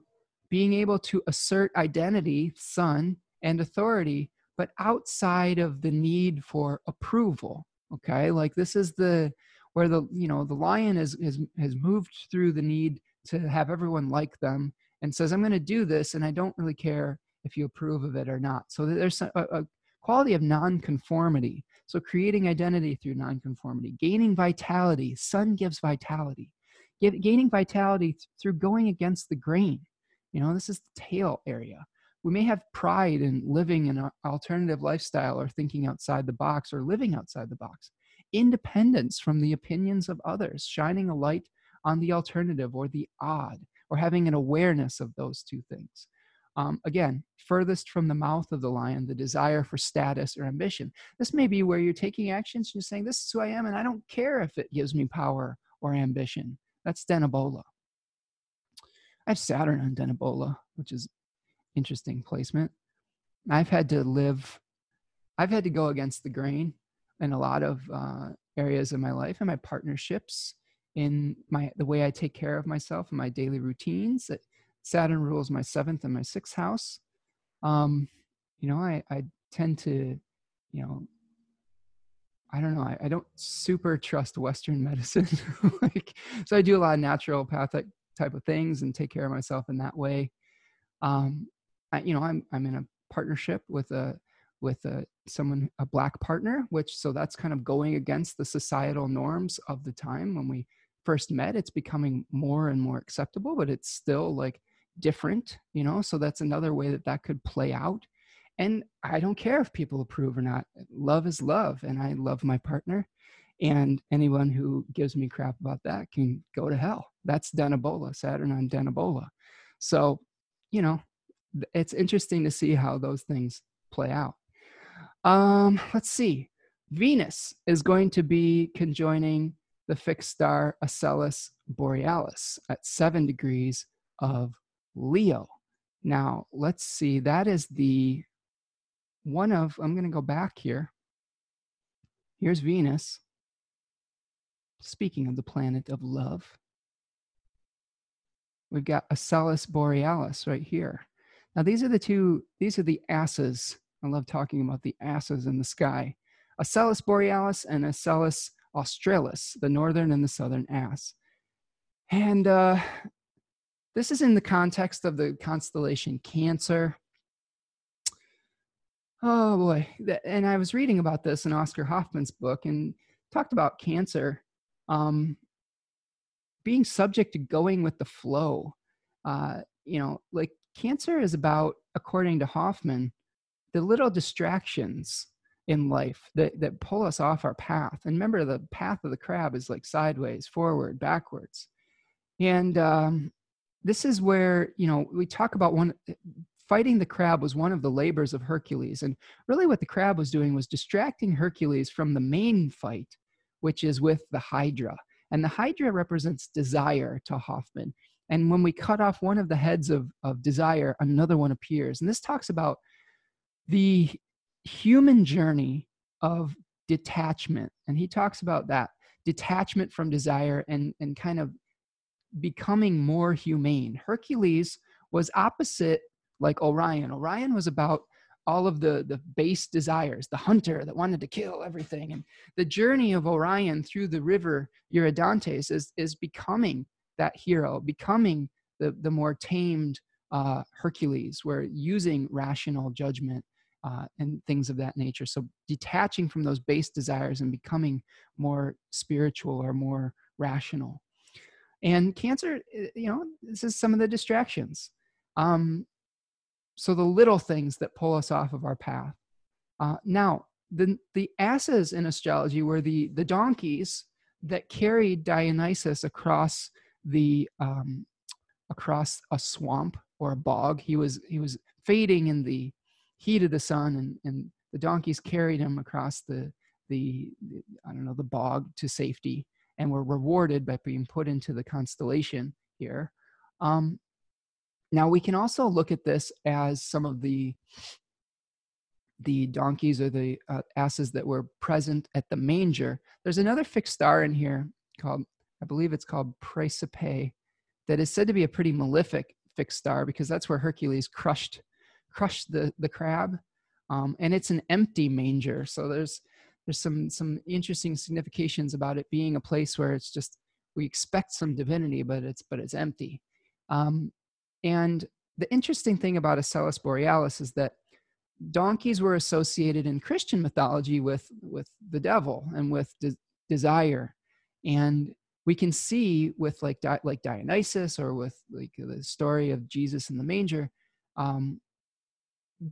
being able to assert identity, son, and authority, but outside of the need for approval. Okay, like this is the where the you know the lion has has has moved through the need to have everyone like them and says i'm going to do this and i don't really care if you approve of it or not. So there's a, a quality of nonconformity. So creating identity through nonconformity gaining vitality. Sun gives vitality. Gaining vitality through going against the grain. You know this is the tail area we may have pride in living an alternative lifestyle or thinking outside the box or living outside the box independence from the opinions of others shining a light on the alternative or the odd or having an awareness of those two things. Um, again, furthest from the mouth of the lion, the desire for status or ambition. This may be where you're taking actions, you're saying, This is who I am, and I don't care if it gives me power or ambition. That's Denebola. I have Saturn on Denebola, which is interesting placement. I've had to live, I've had to go against the grain in a lot of uh, areas of my life and my partnerships in my the way I take care of myself and my daily routines. Saturn rules my seventh and my sixth house. Um, you know, I, I tend to, you know, I don't know, I, I don't super trust Western <laughs> medicine. like, so I do a lot of naturopathic type of things and take care of myself in that way. Um, I, you know, I'm I'm in a partnership with a with a someone a black partner, which so that's kind of going against the societal norms of the time. When we first met it's becoming more and more acceptable but it's still like different you know? So that's another way that that could play out. And i don't care if people approve or not. Love is love and i love my partner. And anyone who gives me crap about that can go to hell. That's denebola saturn on denebola so you know it's interesting to see how those things play out um let's see venus is going to be conjoining the fixed star Asellus Borealis at seven degrees of Leo. Now, let's see, that is the one of, I'm going to go back here. Here's Venus. Speaking of the planet of love, we've got Asellus Borealis right here. Now, these are the two, these are the asses. I love talking about the asses in the sky. Asellus Borealis and Asellus australis, the northern and the southern ass. And uh, this is in the context of the constellation Cancer. Oh boy. And I was reading about this in Oscar Hofman's book and talked about Cancer um, being subject to going with the flow. Uh, you know, like Cancer is about, according to Hofman, the little distractions in life that, that pull us off our path. And remember, the path of the crab is like sideways, forward, backwards. And um, this is where, you know, we talk about one fighting the crab was one of the labors of Hercules. And really, what the crab was doing was distracting Hercules from the main fight, which is with the Hydra. And the Hydra represents desire to Hofman. And when we cut off one of the heads of, of desire, another one appears. And this talks about the human journey of detachment. And he talks about that detachment from desire and, and kind of becoming more humane. Hercules was opposite like Orion. Orion was about all of the the base desires, the hunter that wanted to kill everything. And the journey of Orion through the river Eridanus is is becoming that hero, becoming the the more tamed uh, Hercules, where using rational judgment uh, and things of that nature. So detaching from those base desires and becoming more spiritual or more rational. And cancer, eh, you know, this is some of the distractions. Um, so the little things that pull us off of our path. Uh, now, the the asses in astrology were the the donkeys that carried Dionysus across the um, across a swamp or a bog. He was he was fading in the heat of the sun, and, and the donkeys carried him across the, the, the I don't know the bog to safety, and were rewarded by being put into the constellation here. Um, now we can also look at this as some of the the donkeys or the uh, asses that were present at the manger. There's another fixed star in here called, I believe it's called Praesepe, that is said to be a pretty malefic fixed star because that's where Hercules crushed crushed the the crab, um, and it's an empty manger. So there's there's some some interesting significations about it being a place where it's just we expect some divinity, but it's but it's empty. Um, and the interesting thing about Asellus borealis is that donkeys were associated in Christian mythology with with the devil and with de- desire, and we can see with like Di- like Dionysus or with like the story of Jesus in the manger, um,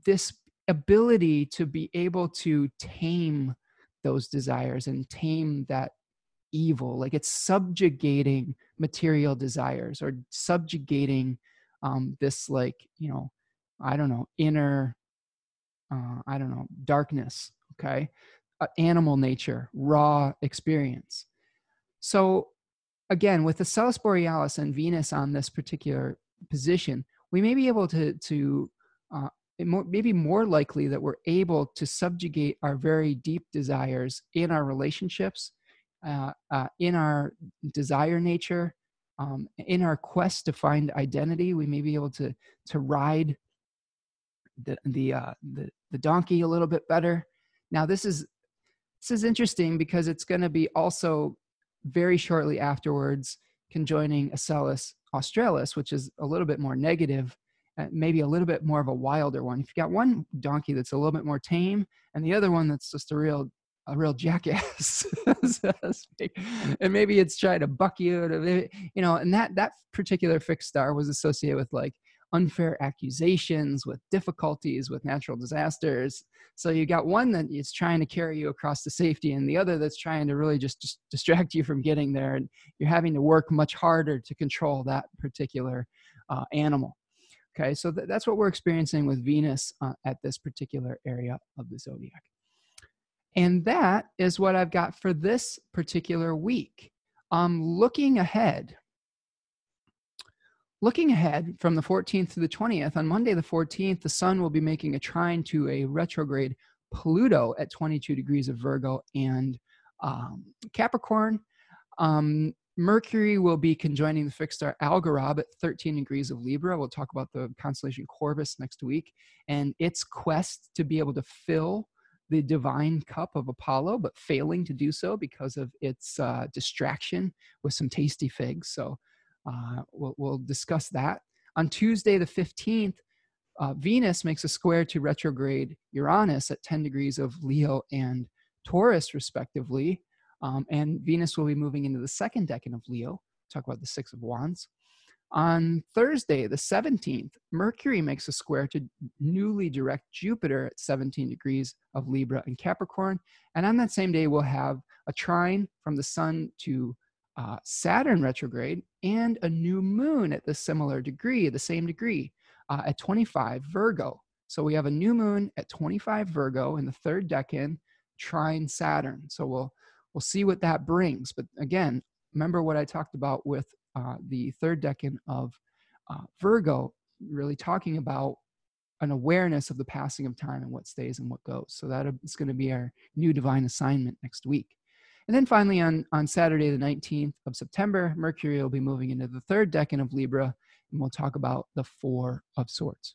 this ability to be able to tame those desires and tame that evil like it's subjugating material desires or subjugating um, this like you know i don't know inner uh, I don't know, darkness, okay? Uh, animal nature, raw experience. So, again, with the Asellus Borealis and Venus on this particular position, we may be able to, to uh, maybe more likely that we're able to subjugate our very deep desires in our relationships, uh, uh, in our desire nature, um, in our quest to find identity. We may be able to to ride the the uh, the, the donkey a little bit better. Now this is this is interesting because it's going to be also very shortly afterwards conjoining Asellus australis, which is a little bit more negative, uh, maybe a little bit more of a wilder one. If you got one donkey that's a little bit more tame, and the other one that's just a real a real jackass <laughs> and maybe it's trying to buck you to, you know and that that particular fixed star was associated with like unfair accusations, with difficulties, with natural disasters. So you got one that is trying to carry you across to safety, and the other that's trying to really just, distract you from getting there. And you're having to work much harder to control that particular uh, animal. Okay, so th- that's what we're experiencing with Venus uh, at this particular area of the zodiac. And that is what I've got for this particular week. Um, looking ahead, Looking ahead from the 14th to the 20th, on Monday the 14th, the Sun will be making a trine to a retrograde Pluto at 22 degrees of Virgo and um, Capricorn. Um, Mercury will be conjoining the fixed star Algorab at 13 degrees of Libra. We'll talk about the constellation Corvus next week and its quest to be able to fill the divine cup of Apollo, but failing to do so because of its uh, distraction with some tasty figs. So uh, we'll, we'll, discuss that. On Tuesday, the 15th, uh, Venus makes a square to retrograde Uranus at 10 degrees of Leo and Taurus, respectively. Um, and Venus will be moving into the second decan of Leo. Talk about the Six of Wands. On Thursday, the 17th, Mercury makes a square to newly direct Jupiter at 17 degrees of Libra and Capricorn. And on that same day, we'll have a trine from the Sun to uh, Saturn retrograde and a new moon at the similar degree, the same degree, uh, at 25 Virgo. So we have a new moon at 25 Virgo in the third decan, trine Saturn. So we'll we'll see what that brings. But again, remember what I talked about with uh, the third decan of uh, Virgo, really talking about an awareness of the passing of time and what stays and what goes. So that is going to be our new divine assignment next week. And then finally, on, on Saturday, the 19th of September, Mercury will be moving into the third decan of Libra, and we'll talk about the Four of Swords.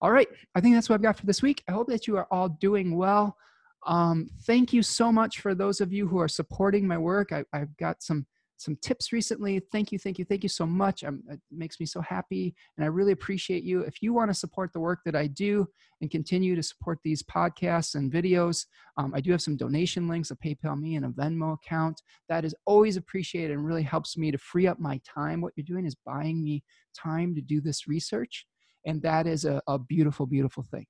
All right, I think that's what I've got for this week. I hope that you are all doing well. Um, thank you so much for those of you who are supporting my work. I, have got some some tips recently. Thank you, thank you, thank you so much. I'm, it makes me so happy, and I really appreciate you. If you want to support the work that I do and continue to support these podcasts and videos, um, I do have some donation links, a PayPal me and a Venmo account. That is always appreciated and really helps me to free up my time. What you're doing is buying me time to do this research, and that is a, a beautiful, beautiful thing.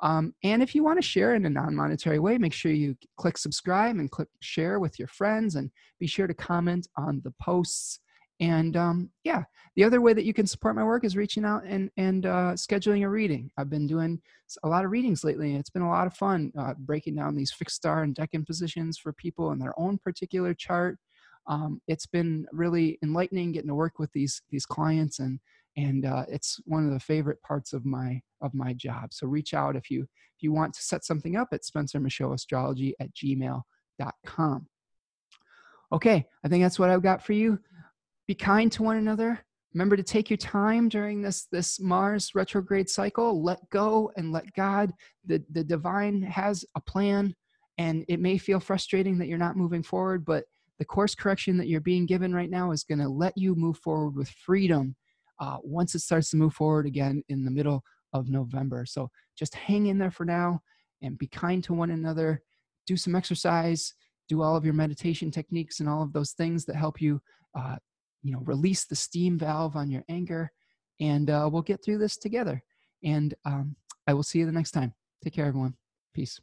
Um, and if you want to share in a non monetary way, make sure you click subscribe and click share with your friends and be sure to comment on the posts And um, yeah, the other way that you can support my work is reaching out and and uh, scheduling a reading. I've been doing a lot of readings lately, and it's been a lot of fun uh, breaking down these fixed star and decan positions for people in their own particular chart. Um, it's been really enlightening getting to work with these these clients, and and uh, it's one of the favorite parts of my of my job. So reach out if you if you want to set something up at Spencer Michaud Astrology at gmail.com. Okay, I think that's what I've got for you be kind to one another remember to take your time during this this mars retrograde cycle let go and let god the the divine has a plan and it may feel frustrating that you're not moving forward but the course correction that you're being given right now is going to let you move forward with freedom uh, once it starts to move forward again in the middle of november. So just hang in there for now and be kind to one another. Do some exercise. Do all of your meditation techniques and all of those things that help you uh, you know release the steam valve on your anger. And uh, we'll get through this together. And um, i will see you the next time. Take care everyone. Peace